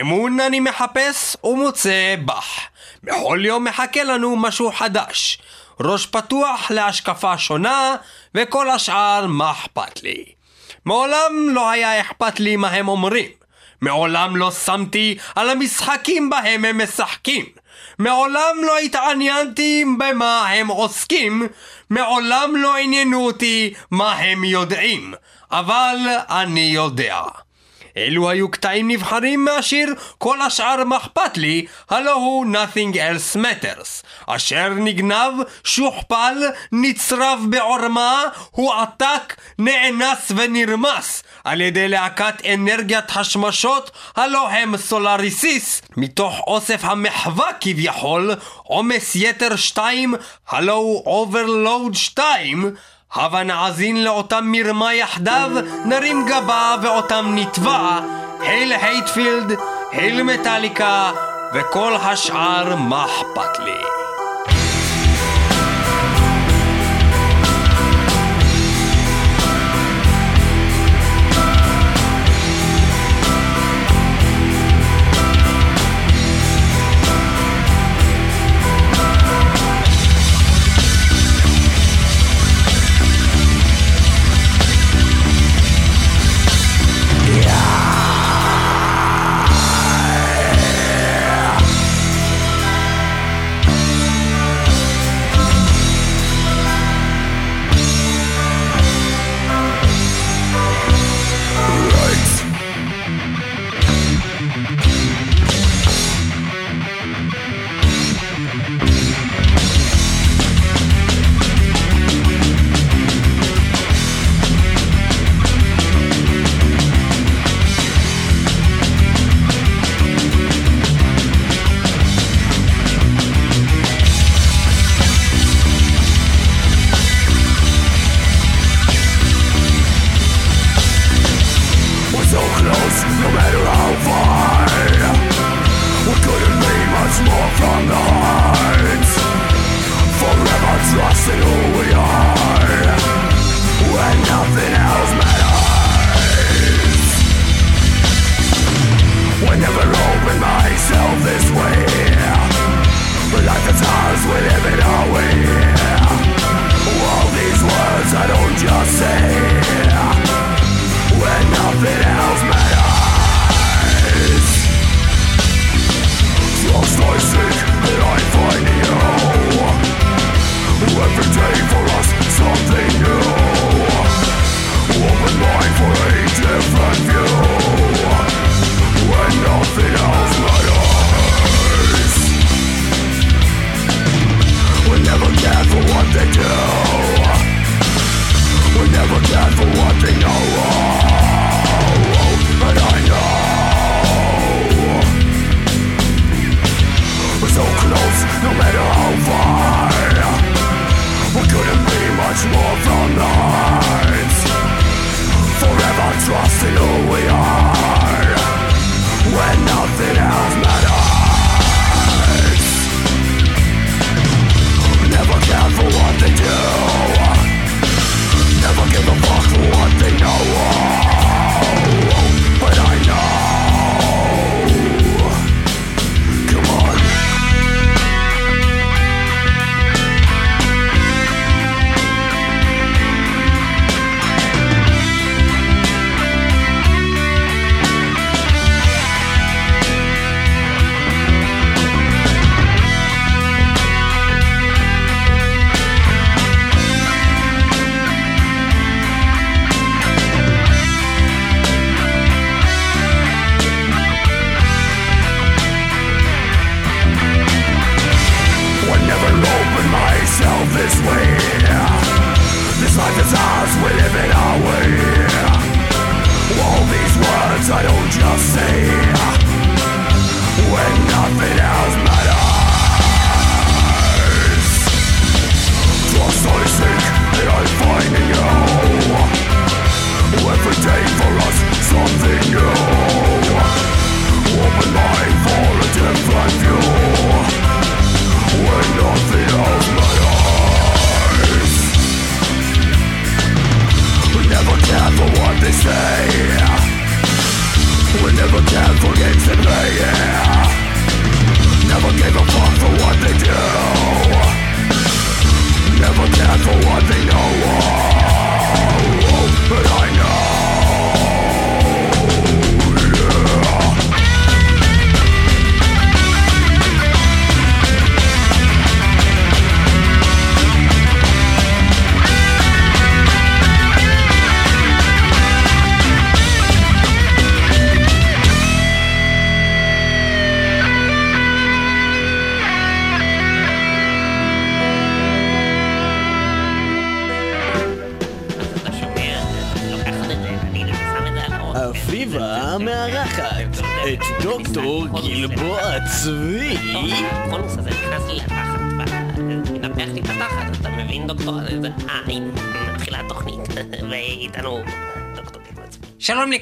אמון אני מחפש ומוצא בך. בכל יום מחכה לנו משהו חדש. ראש פתוח להשקפה שונה, וכל השאר מה אכפת לי. מעולם לא היה אכפת לי מה הם אומרים. מעולם לא שמתי על המשחקים בהם הם משחקים. מעולם לא התעניינתי במה הם עוסקים. מעולם לא עניינו אותי מה הם יודעים. אבל אני יודע. אלו היו קטעים נבחרים מהשיר כל השאר מה אכפת לי, הלא הוא Nothing Else Matters, אשר נגנב, שוכפל, נצרב בעורמה, הועתק, נאנס ונרמס על ידי להקת אנרגיית השמשות, הלא הם סולאריסיס, מתוך אוסף המחווה כביכול, עומס יתר 2, הלא הוא Overload 2, הבה נאזין לאותם מרמה יחדיו, נרים גבה ואותם נתבע. הייל הייטפילד, הייל מטאליקה, וכל השאר מה אכפת לי.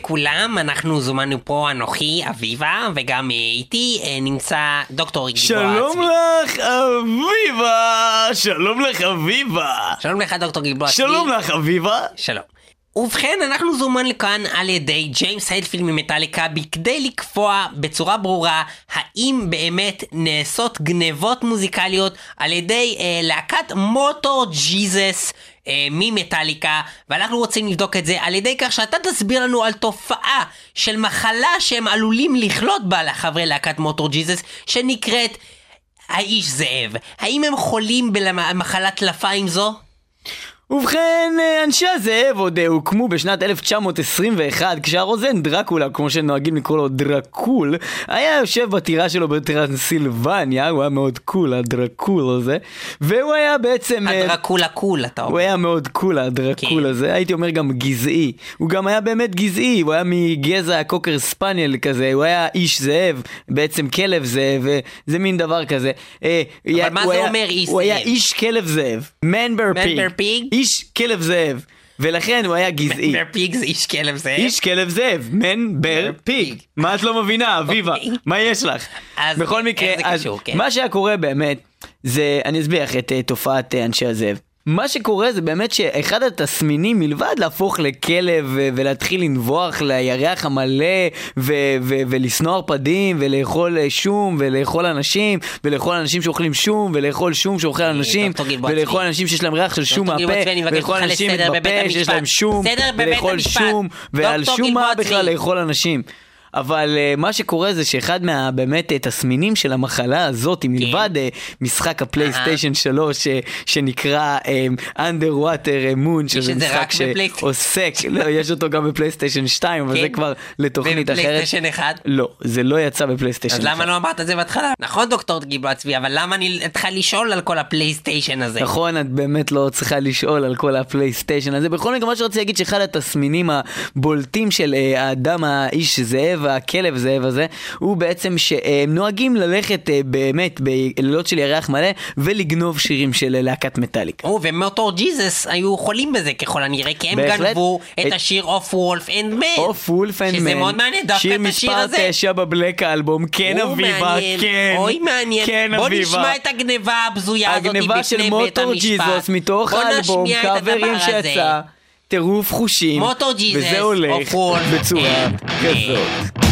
לכולם, אנחנו זומנו פה אנוכי, אביבה, וגם אה, איתי אה, נמצא דוקטור גלבוע שלום צבי. לך אביבה! שלום לך אביבה! שלום לך דוקטור גלבוע צבי. שלום לך אביבה! שלום. ובכן, אנחנו זומן לכאן על ידי ג'יימס היידפילד ממטאליקה בכדי לקבוע בצורה ברורה האם באמת נעשות גנבות מוזיקליות על ידי אה, להקת מוטור ג'יזס אה, ממטאליקה ואנחנו רוצים לבדוק את זה על ידי כך שאתה תסביר לנו על תופעה של מחלה שהם עלולים לחלות בה לחברי להקת Motorjesus שנקראת האיש זאב. האם הם חולים במחלת טלפיים זו? ובכן, אה, אנשי הזאב עוד אה, הוקמו בשנת 1921 כשהרוזן דרקולה, כמו שנוהגים לקרוא לו דרקול, היה יושב בטירה שלו בטרנסילבניה, הוא היה מאוד cool, הדרקול הזה, והוא היה בעצם... אה, הדרקולה קול, אתה הוא אומר. היה מאוד קול, הדרקול כן. הזה, הייתי אומר גם גזעי. הוא גם היה באמת גזעי, הוא היה מגזע קוקר ספניאל כזה, הוא היה איש זאב, בעצם כלב זאב, זה מין דבר כזה. היה- מה הוא זה היה- אומר איש הוא היה זאב? איש כלב זאב, man bear איש כלב זאב, ולכן הוא היה גזעי. בר פיג זה איש כלב זה. איש כלב זאב, man bear pig. מה את לא מבינה, אביבה? אוקיי. מה יש לך? אז בכל מקרה, אז כן? מה שהיה קורה באמת, זה, אני אסביר לך את אה, תופעת אה, אנשי הזאב. מה שקורה זה באמת שאחד התסמינים מלבד להפוך לכלב ולהתחיל לנבוח לירח המלא ו- ו- ולשנוא ערפדים ולאכול אה, שום ולאכול אנשים ולאכול אנשים שאוכלים שום ולאכול שום שאוכל אנשים ולאכול. אנשים שיש להם ריח של שום מהפה ולאכול אנשים בפה שיש להם. שום ולאכול. שום ועל שום מה בכלל. לאכול אנשים. אבל uh, מה שקורה זה שאחד מה באמת uh, תסמינים של המחלה הזאת, כן. מלבד uh, משחק הפלייסטיישן 3 uh, שנקרא um, Underwater Moon, שזה משחק בפלייסטיישן. שעוסק, לא, יש אותו גם בפלייסטיישן 2, אבל כן. זה כבר לתוכנית אחרת. ובפלייסטיישן אחד? לא, זה לא יצא בפלייסטיישן אז 1. למה לא אמרת את זה בהתחלה? נכון דוקטור גלבוע צבי, אבל למה אני צריכה לשאול על כל הפלייסטיישן הזה? נכון, את באמת לא צריכה לשאול על כל הפלייסטיישן הזה. בכל מקרה, מה שרציתי להגיד שאחד התסמינים הבולטים של אה, האדם, האיש זאב, הכלב זאב הזה, הוא בעצם שהם נוהגים ללכת אה, באמת בלילות של ירח מלא ולגנוב שירים של להקת מטאליקה. או, ו-Motor Jesus היו חולים בזה ככל הנראה, כי הם. גנבו את השיר Of Wolf and Man. Of Wolf and Man. שזה מאוד מעניין, דווקא שיר את השיר מספר הזה. 9 ב-Black האלבום, כן אביבה. כן. אוי מעניין. כן בוא אביבה. נשמע את הגניבה הבזויה הזאת בפני בית הגניבה המשפט. של Motor Jesus מתוך בוא האלבום, קאברים. שיצא, טירוף חושים, מוטור ג'יזוס, וזה הולך בצורה and כזאת.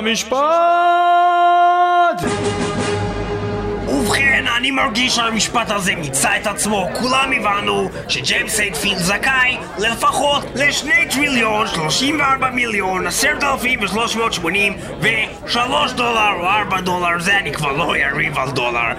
המשפט! ובכן, אני מרגיש שהמשפט הזה מיצה את עצמו. כולם הבנו שג'יימס הייטפילד זכאי לפחות לשני טריליון, 34 מיליון, עשרת אלפים ושלוש מאות שמונים ושלוש דולר או ארבע דולר, זה אני כבר לא אריב על דולר,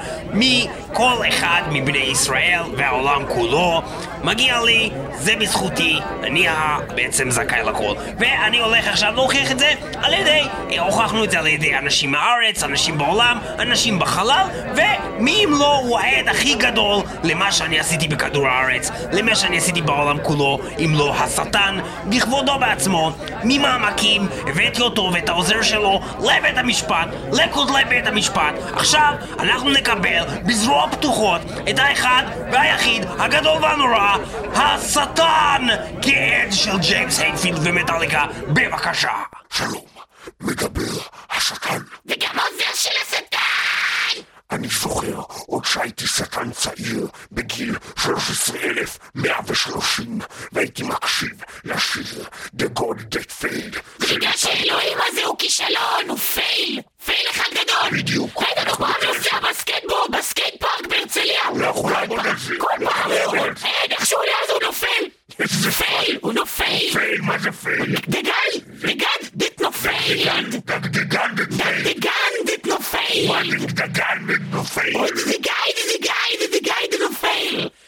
מכל אחד מבני ישראל והעולם כולו. מגיע לי, זה בזכותי, אני בעצם זכאי לכל. ואני הולך עכשיו להוכיח את זה על ידי, הוכחנו את זה על ידי אנשים מהארץ, אנשים בעולם, אנשים בחלל, ומי אם לא הוא העד הכי גדול למה שאני עשיתי בכדור הארץ, למה שאני עשיתי בעולם כולו, אם לא השטן, בכבודו בעצמו, ממעמקים, הבאתי אותו ואת העוזר שלו לבית המשפט, לכותלי בית המשפט. עכשיו אנחנו נקבל בזרוע פתוחות את האחד והיחיד, הגדול והנורא, השטן, כעד של ג'יימס הייטפילד ומטאליקה. בבקשה. שלום, מדבר השטן. וגם העוזר של השטן! אני זוכר עוד שהייתי שטן צעיר בגיל 13,130 והייתי מקשיב לשיר The God That Failed. בגלל שאלוהים הזה הוא כישלון, הוא fail! fail אחד גדול! בדיוק. היית פעם נוסע בסקייטבורד, בסקייט פארק בהרצליה! אולי אנחנו נעבוד על זה. כל פעם לראות, אין, איך שהוא עולה אז הוא נופל! איזה פייל! הוא נופל! פייל, מה זה פייל? דגל! דגל! דיט נופל! דגדגן דגדגן. דגן! דיט נופל! מה דגדגן נופל? דגאי! דגאי! דגאי! נופל!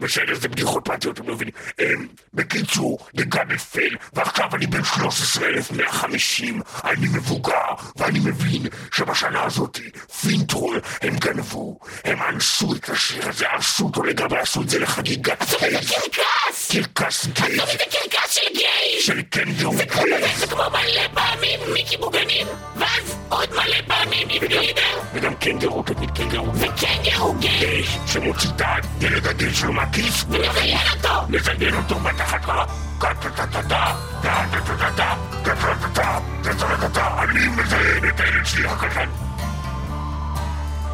בסדר, זה בדיחות פרטיות, אתם לא מבינים. אמ, בקיצור, דגן נפל, ועכשיו אני בן 13,150. אני מבוגר, ואני מבין שבשנה הזאת פינטרול הם גנבו, הם אנסו את השיר הזה, אנסו אותו לגמרי, עשו את זה לחגיגת זה קרקס! קרקס גיי זה קרקס של גיי! של קנגרו. זה כמו זה כמו מלא פעמים מיקי בוגנים, ואז עוד מלא פעמים עם גלידר, וגם קנגרו, תמיד קנגרו. וקנגרו גיי! שמוציא את הילד הגיל שלו מהכיס, ומביים אותו! לזיין אותו בתחת קרה. אני מזיין את הילד שלי הקטן.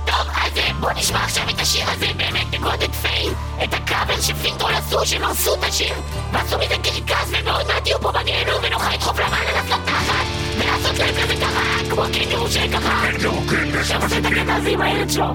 טוב, אז בוא נשמע עכשיו את השיר הזה באמת בגודל פייל את הקאבר שפינטרול עשו, שהם הרסו את השיר ועשו מזה קרקס ומאוד מעט יהיו פה בגיהנום ונוכל לדחוף למעלה לעשות תחת ולעשות להם כזה ככה כמו הקנגרו שככה קנגרו, כן, עכשיו עושה את עם הילד שלו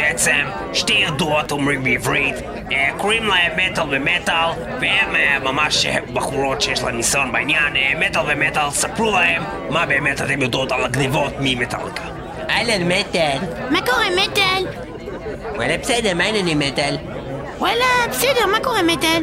בעצם, שתי עדות אומרים בעברית, אה, קוראים להם מטאל ומטאל, והם אה, ממש אה, בחורות שיש להם ניסיון בעניין, אה, מטאל ומטאל, ספרו להם מה באמת אתם יודעות על הגניבות ממטאליקה. אהלן מטאל. מה קורה, מטאל? וואלה בסדר, מה העניינים מטאל? וואלה, בסדר, מה קורה, מטאל?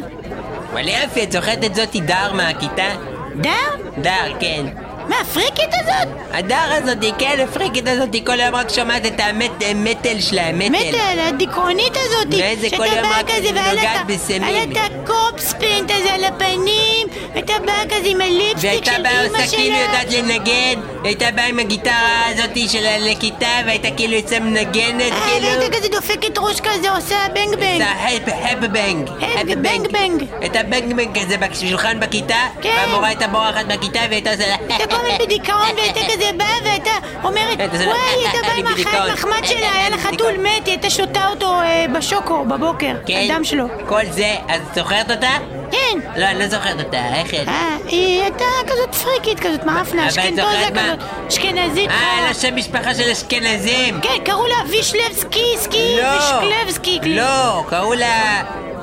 וואלה יופי, את זוכרת את זאתי דר מהכיתה? דר? דר, כן. מה, הפריקית הזאת? הדר הזאתי, כן, הפריקית הזאתי, כל היום רק שומעת את המטל שלה, מטל. מטאל, הדיכאונית הזאת, ואיזה כל יום רק נוגעת בסמים. היה את הקופספינט הזה על הפנים, ואתה בא כזה עם הליפסטיק והייתה של באה אימא עושה כאילו שלה. יודעת לנגן, הייתה באה עם הגיטרה הזאתי של לכיתה, והייתה כאילו יוצאה מנגנת, אה, כאילו... והייתה כזה דופקת ראש כזה, עושה בנג בנג. זה ההפ הפ בנג. הפ בנג בנג. את הבנג בנג כזה בשולחן בכיתה, כן. והמורה הייתה בורחת בכיתה והייתה עושה לה... הייתה כל הזמן בדיכאון והייתה כזה באה והייתה אומרת הייתה וואי, היא הייתה באה אני עם החיים. מחמד שלה, היה לה חתול מת, היא הייתה שותה אותו אה, בשוקו בבוקר, כן, הדם שלו. כל זה, אז זוכרת אותה? כן. לא, אני לא זוכרת אותה, איך היא? אה, היא הייתה כזאת פריקית כזאת, מאפנה, אשכנזוזה? כזאת, אשכנזית. אה, לא שם משפחה של אשכנזים. כן, קראו לה וישלבסקי, סקי, לא, וישקלבסקי. לא, קראו לה...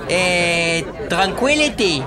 אה... טרנקוויליטי.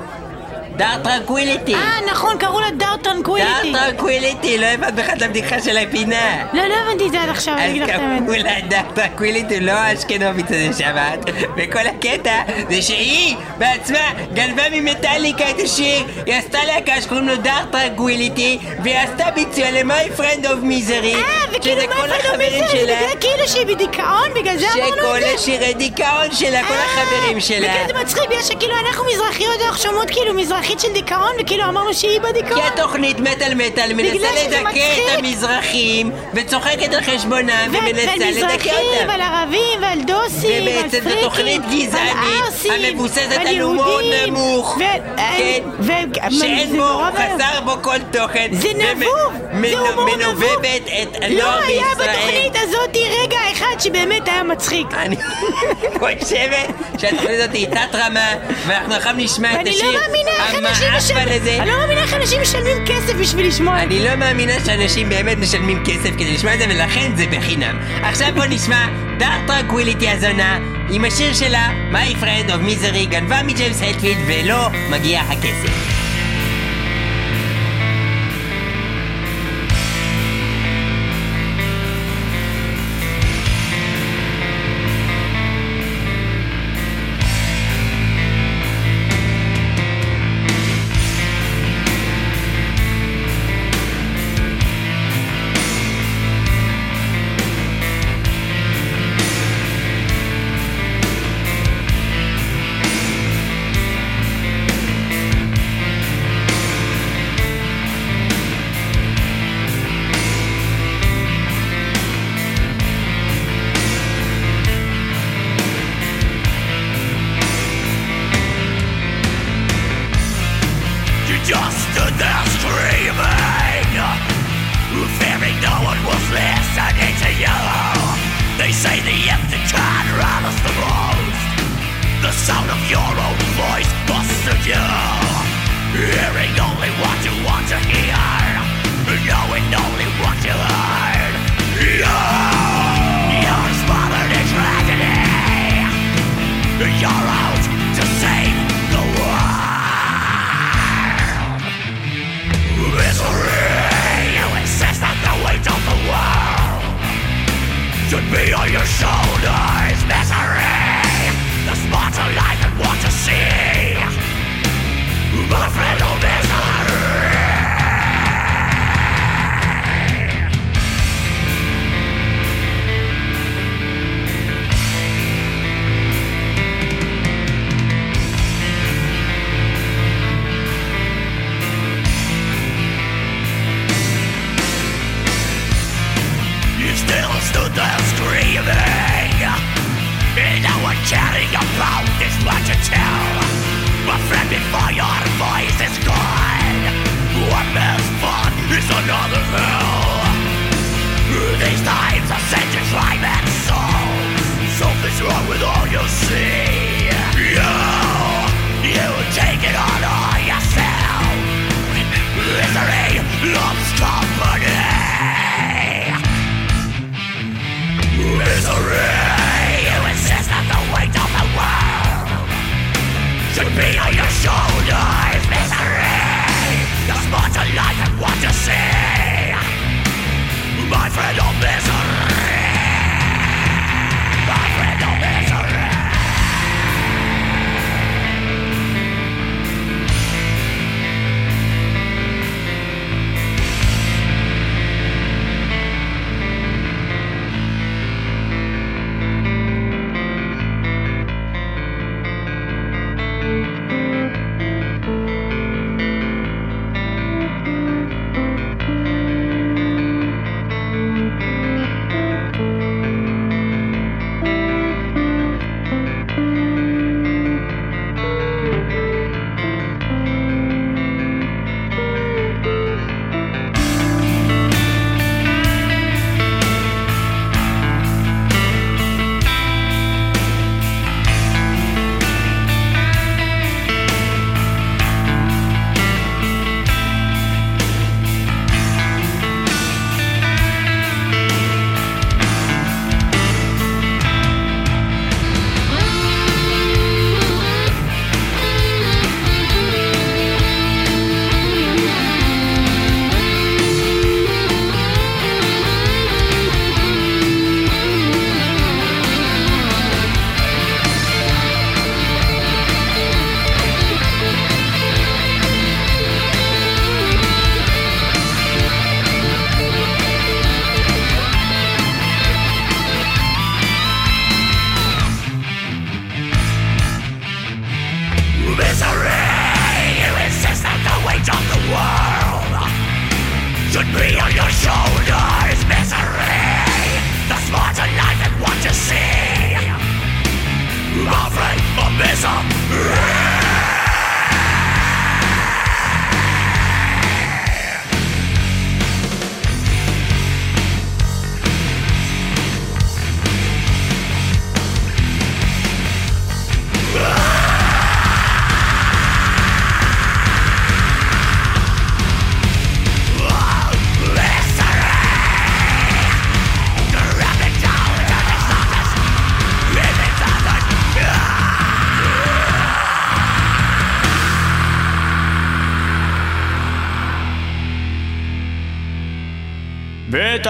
דר טרנקוויליטי. אה, נכון, קראו לה דר טרנקוויליטי. דר טרנקוויליטי, לא הבנת בכלל את הבדיחה של הפינה. לא, לא הבנתי את זה עד עכשיו, אני אז אגיד לך את האמת. קראו לה דר טרנקוויליטי, לא האשכנובית הזה שמעת. וכל הקטע זה שהיא בעצמה גנבה ממטאליקה את השיר, היא עשתה להקה שקוראים לו דר טרנקוויליטי, והיא עשתה ביצוע ל-My Friend of Misery, אה, וכאילו מה כל יפה החברים זה. בגלל כאילו שהיא בדיכאון, בגלל זה אמרנו שכל את זה? השירי דיכאון שלה, כל החברים שלה. וכאילו זה מצחיק, בגלל שכאילו אנחנו מזרחיות, אנחנו שומעות כאילו מזרחית של דיכאון, וכאילו אמרנו שהיא בדיכאון. כי התוכנית מטאל מטאל מנסה לדכא. את המזרחים וצוחקת על חשבונם ומנסה ועל לדכא מזרחים, אותם. ועל ערבים, ועל דוסים, ועל ובעצם זו פריקים, תוכנית ועל גזענית המבוססת ועל על הומור נמוך, כן, ו- שאין בו. חסר בו כל תוכן. זה נבוב, מנ- זה הומור נבוב. מנובבת את לא הנוער היה בישראל. בתוכנית הזאת רגע אחד שבאמת היה מצחיק. אני חושבת שהתוכנית הזאת היא תת רמה ואנחנו עכשיו נשמע את ואני השיר לא מאמינה אנשים משלמים. אני לא מאמינה איך אנשים משלמים כסף בשביל לשמוע את זה. אני לא מאמינה שאנשים באמת משלמים כסף כדי לשמוע את זה ולכן זה בחינם. עכשיו בוא נשמע Dark Tranquillity הזונה עם השיר שלה My Friend of Misery גנבה מג'יימס הטפילד ולא מגיע הכסף.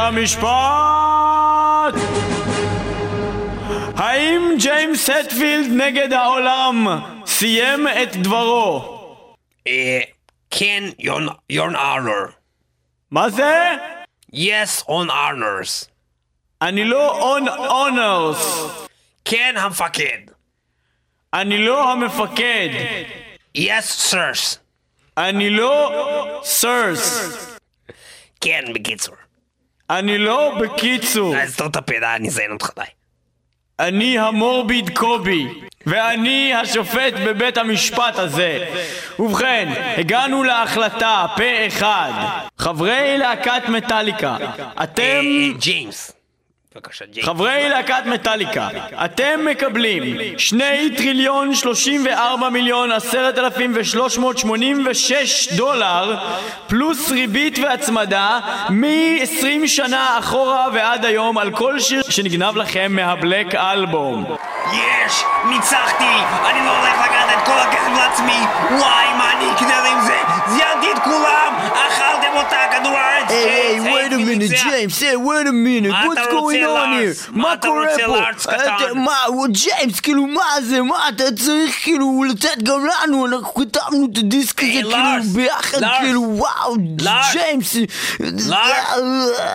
המשפט! האם ג'יימס הטפילד נגד העולם סיים את דברו? אה, כן, your your honor. מה זה? Yes, on honors. אני לא on honors. כן, המפקד. אני לא המפקד. Yes, sirs. אני לא sirs. כן, בקיצור. אני לא בקיצור. אז סתום את הפה, די, אני אזיין אותך, די. אני המורביד קובי, ואני השופט בבית המשפט הזה. ובכן, הגענו להחלטה פה אחד. חברי להקת מטאליקה, אתם... אה, ג'יימס. חברי להקת מטאליקה, אתם מקבלים שני טריליון שלושים וארבע מיליון עשרת אלפים ושלוש מאות שמונים ושש דולר פלוס ריבית והצמדה מ-20 שנה אחורה ועד היום על כל שיר שנגנב לכם מהבלק אלבום. יש! ניצחתי! אני לא הולך לקחת את כל הכסף לעצמי! וואי, מה אני אקנה עם זה? זיינתי את כולם! אכלתם אותה, כדור הארץ! היי, ג'יימס, wait a minute, ניצח. James, hey, wait a minute, מה what's אתה going רוצה, on לארס? here? מה מה אתה קורה רוצה, פה? אתה- קטן? מה, הוא- ג'יימס, כאילו, מה זה? מה, אתה צריך כאילו לתת גם לנו, אנחנו כתבנו את הדיסק הזה היי, כאילו לארס, ביחד, לארס, כאילו, וואו, לארס, ג'יימס.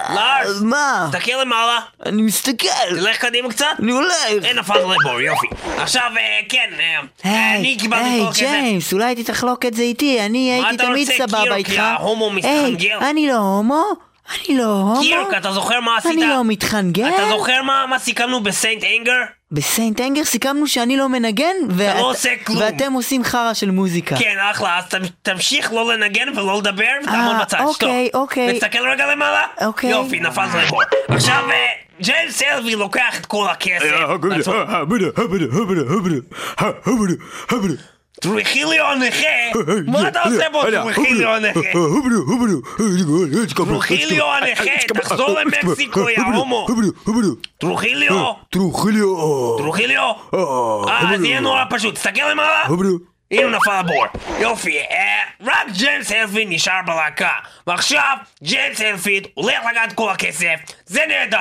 לארס, מה? תסתכל למעלה, אני מסתכל, תלך קדימה קצת. אני הולך. אין נפל לבור, יופי. עכשיו, אה, כן, אה, היי, אני קיבלתי היי, כל הכסף. ג'יימס, אולי הייתי תחלוק את זה איתי, אני הייתי אתה תמיד רוצה, סבבה איתך. יא הומו היי, מתחנגל? אני לא הומו, אני לא הומו. קירק, אתה זוכר מה עשית? אני לא מתחנגל. אתה זוכר מה מה סיכמנו בסיינט אנגר? בסיינט אנגר סיכמנו שאני לא מנגן, ואת- לא עושה כלום. ואתם עושים חרא של מוזיקה. כן, אחלה, אז תמ- תמשיך לא לנגן ולא לדבר ותעמוד אה, בצד, אוקיי, שתוק. אוקיי. ותסתכל רגע למעלה. אוקיי. יופי, נפל לבור. עכשיו, אה, ג'יימס סלווי לוקח את כל הכסף. לעשות- טרוחיליו הנכה? מה אתה עושה פה, טרוחיליו הנכה? טרוחיליו הנכה, תחזור למקסיקו, יא הומו. טרוחיליו? טרוחיליו. טרוחיליו? אה, זה יהיה נורא פשוט, תסתכל למעלה. הנה הוא נפל הבור. יופי, אה, רק ג'יימס הלפיד נשאר בלהקה. ועכשיו, ג'יימס הלפיד הולך לקחת כל הכסף. זה נהדר,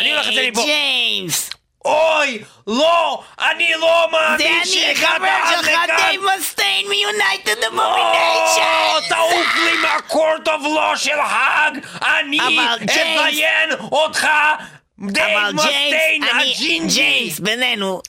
אני הולך לצאת מפה. ג'יימס! אוי, לא, אני לא זה מאמין אני, שהגעת חבר עד שלך, לכאן. דייב מסטיין מיונייטד או, אבומיניישן! תעוף לי מהקורט אוף לו של האג! אני אזיין אותך! דייב מסטיין, אני, הג'ינג'י! ג'יימס, בינינו.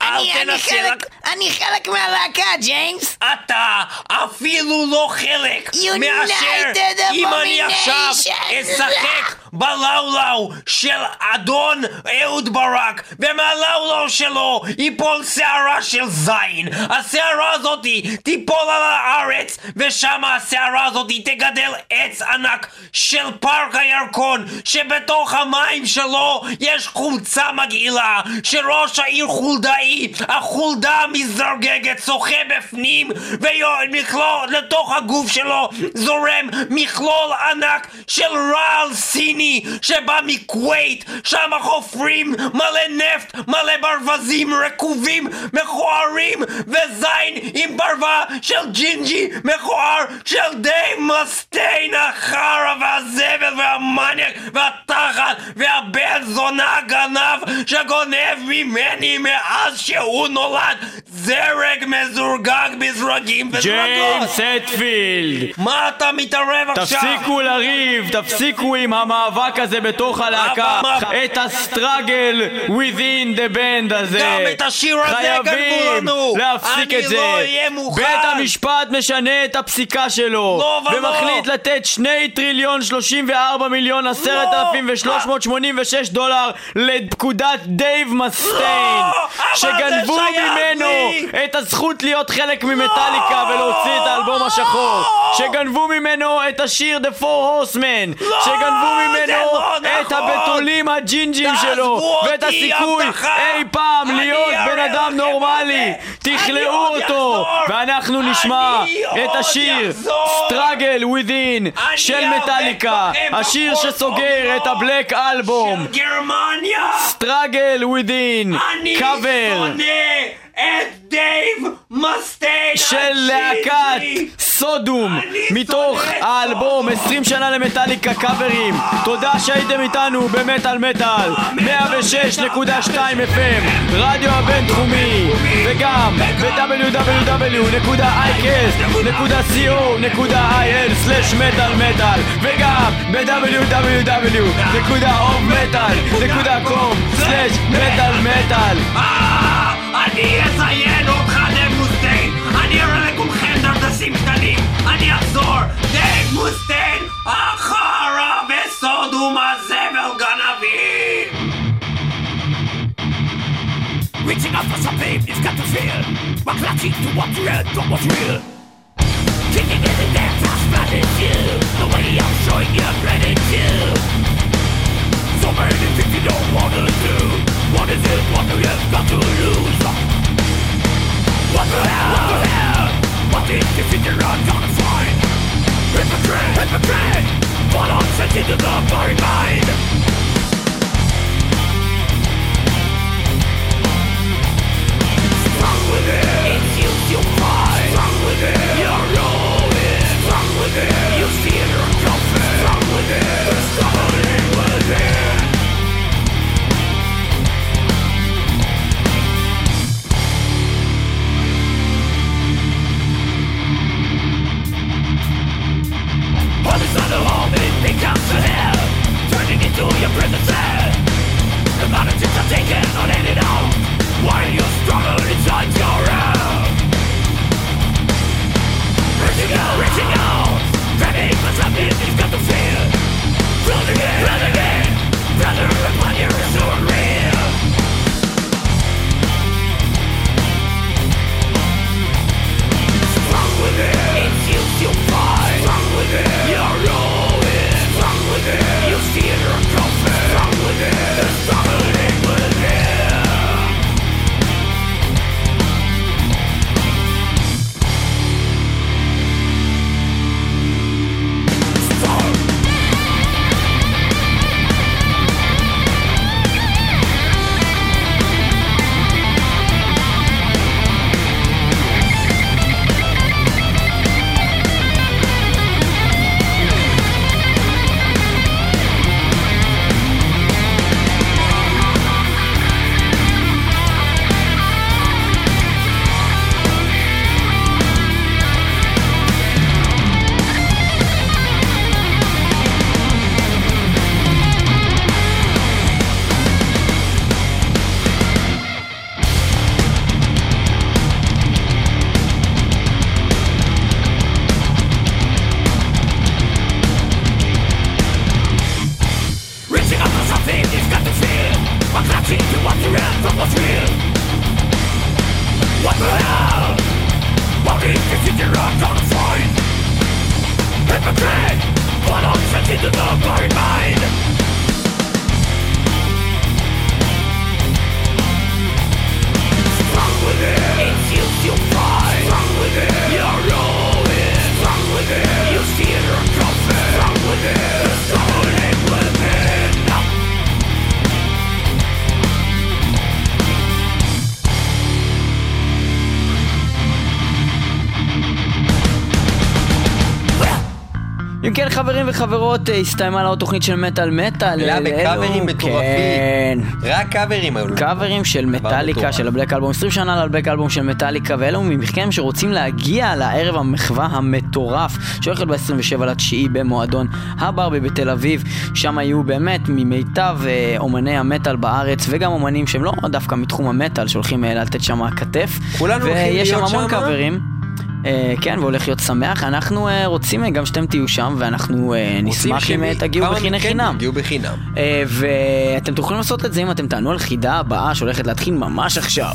אני, אני חלק, אני חלק מהלהקה, ג'יימס! אתה אפילו לא חלק מאשר אם אני עכשיו. אשחק בלאולאו של אדון אהוד ברק ומהלאולאו שלו ייפול שערה של זין. השערה הזאתי תיפול על הארץ ושם השערה הזאתי תגדל עץ ענק של פארק הירקון שבתוך המים שלו יש חולצה מגעילה שראש העיר חולדאי החולדה מזרגגת שוחה בפנים ומכלול לתוך הגוף שלו זורם מכלול ענק של רעל סיני שבא מכווית שם חופרים מלא נפט מלא ברווזים רקובים מכוערים וזין עם ברווה של ג'ינג'י מכוער של די מסטיין החרא והזבל והמניאק והתחת והבן זונה הגנב שגונב ממני מאז שהוא נולד זרג מזורגג בזרגים וזרגות ג'יימס הטפילד! מה אתה מתערב עכשיו? תפסיקו לריב, תפסיקו עם המאבק הזה בתוך הלהקה, את הסטראגל within the band הזה. גם את השיר הזה. חייבים להפסיק אני את זה. לא אהיה מוכן. בית המשפט משנה את הפסיקה שלו, לא ולא. ומחליט לתת שני טריליון שלושים וארבע מיליון עשרת אלפים ושלוש מאות שמונים ושש דולר לפקודת דייב מסטיין, זה שגנבו ממנו. את הזכות להיות חלק ממטאליקה ולהוציא את האלבום השחור, שגנבו ממנו את השיר The Four Horsemen, שגנבו זה ממנו לא את נכון. הבתולים הג'ינג'ים שלו, ואת הסיכוי. אי פעם להיות בן אדם נורמלי. תכלאו אותו. ואנחנו נשמע את השיר. Struggle Within של מטאליקה, השיר שסוגר את. הבלק אלבום. Struggle Within, קאבר. את דייב מסטיין! של להקת סודום מתוך האלבום 20 שנה למטאליקה קאברים. תודה שהייתם איתנו במטאל מטאל. 106.2 FM רדיו הבינתחומי וגם ב-www.icast.co.il/מטאל מטאל וגם ב-www.ofmetal.com/מטאל מטאל אני אזיין אותך דייב מוסטיין! אני אראה לכולכם דרדסים קטנים! אני אחזור! דייב מוסטיין! אחריו בסודום הזבל גנבים! Reaching out for something, you've got to feel. We're clutching to what's real, to what's real. Kicking in the damn fast, but it's you. The way I'm showing you gratitude. So many things you don't wanna do. Is? What to lose? What the hell? What the? What is the future I'm gonna find? Hypocrite, hypocrite. What on sent into the buried mind? With it. Home, to hell. Turning into your prison cell. The mountains are taken on any out While you struggle inside your head Reaching out, reaching out Dreading for something you've got to feel Run again, run again Brother, upon your וחברות, אה, הסתיימה לנו תוכנית של מטאל מטאל. לה אלו- בקאברים מטורפים. כן. רק קאברים היו. קאברים של מטאליקה. של הבלק אלבום, 20 שנה לבלק אלבום של מטאליקה, ואלו מכם שרוצים להגיע לערב המחווה המטורף, שהולך להיות ב-27 לתשיעי במועדון הברבי בתל אביב, שם היו באמת ממיטב אה, אומני המטאל בארץ, וגם אומנים שהם לא דווקא מתחום המטאל, שהולכים אה, לתת שם כתף. כולנו הולכים ויש שם להיות המון שמה? קאברים. אה, כן, והולך להיות שמח. אנחנו אה, רוצים אה, גם שאתם תהיו שם, ואנחנו נשמח אם תגיעו בחינם. תגיעו בחינם. ואתם תוכלו לעשות את זה אם אתם תענו על חידה הבאה שהולכת להתחיל ממש עכשיו.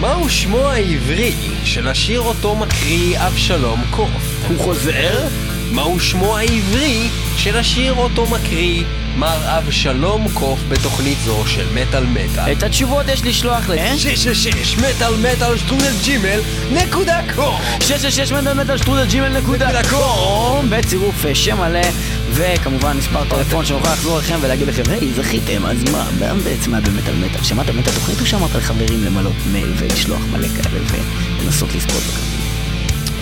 מהו שמו העברי של השיר אותו מקריא אבשלום קוף? הוא חוזר? מהו שמו העברי של השיר אותו מקריא מר אבשלום קוף בתוכנית זו של מטאל מטאל? את התשובות יש לשלוח ל... 666 מטאל מטאל שטרודל ג'ימל נקודה קום 666 מטר מטר שטרודל ג'ימל נקודה קום בצירוף אה, שם מלא וכמובן מספר טלפון שנוכל לחזור אליכם ולהגיד לכם, היי, זכיתם, אז מה, מה בעצם היה באמת על מטאל? שמעת באמת התוכנית או שאמרת לחברים למלא מייל ולשלוח מלא כאלה ולנסות לזכות בכם?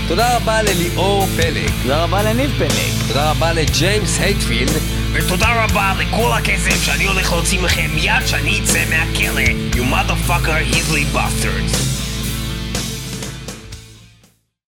תודה רבה לליאור פלג. תודה רבה לניב פלג. תודה רבה לג'יימס הייטפילד. ותודה רבה לכל הכסף שאני הולך להוציא מכם מיד שאני אצא מהכלא, you motherfucker Heasley bastards.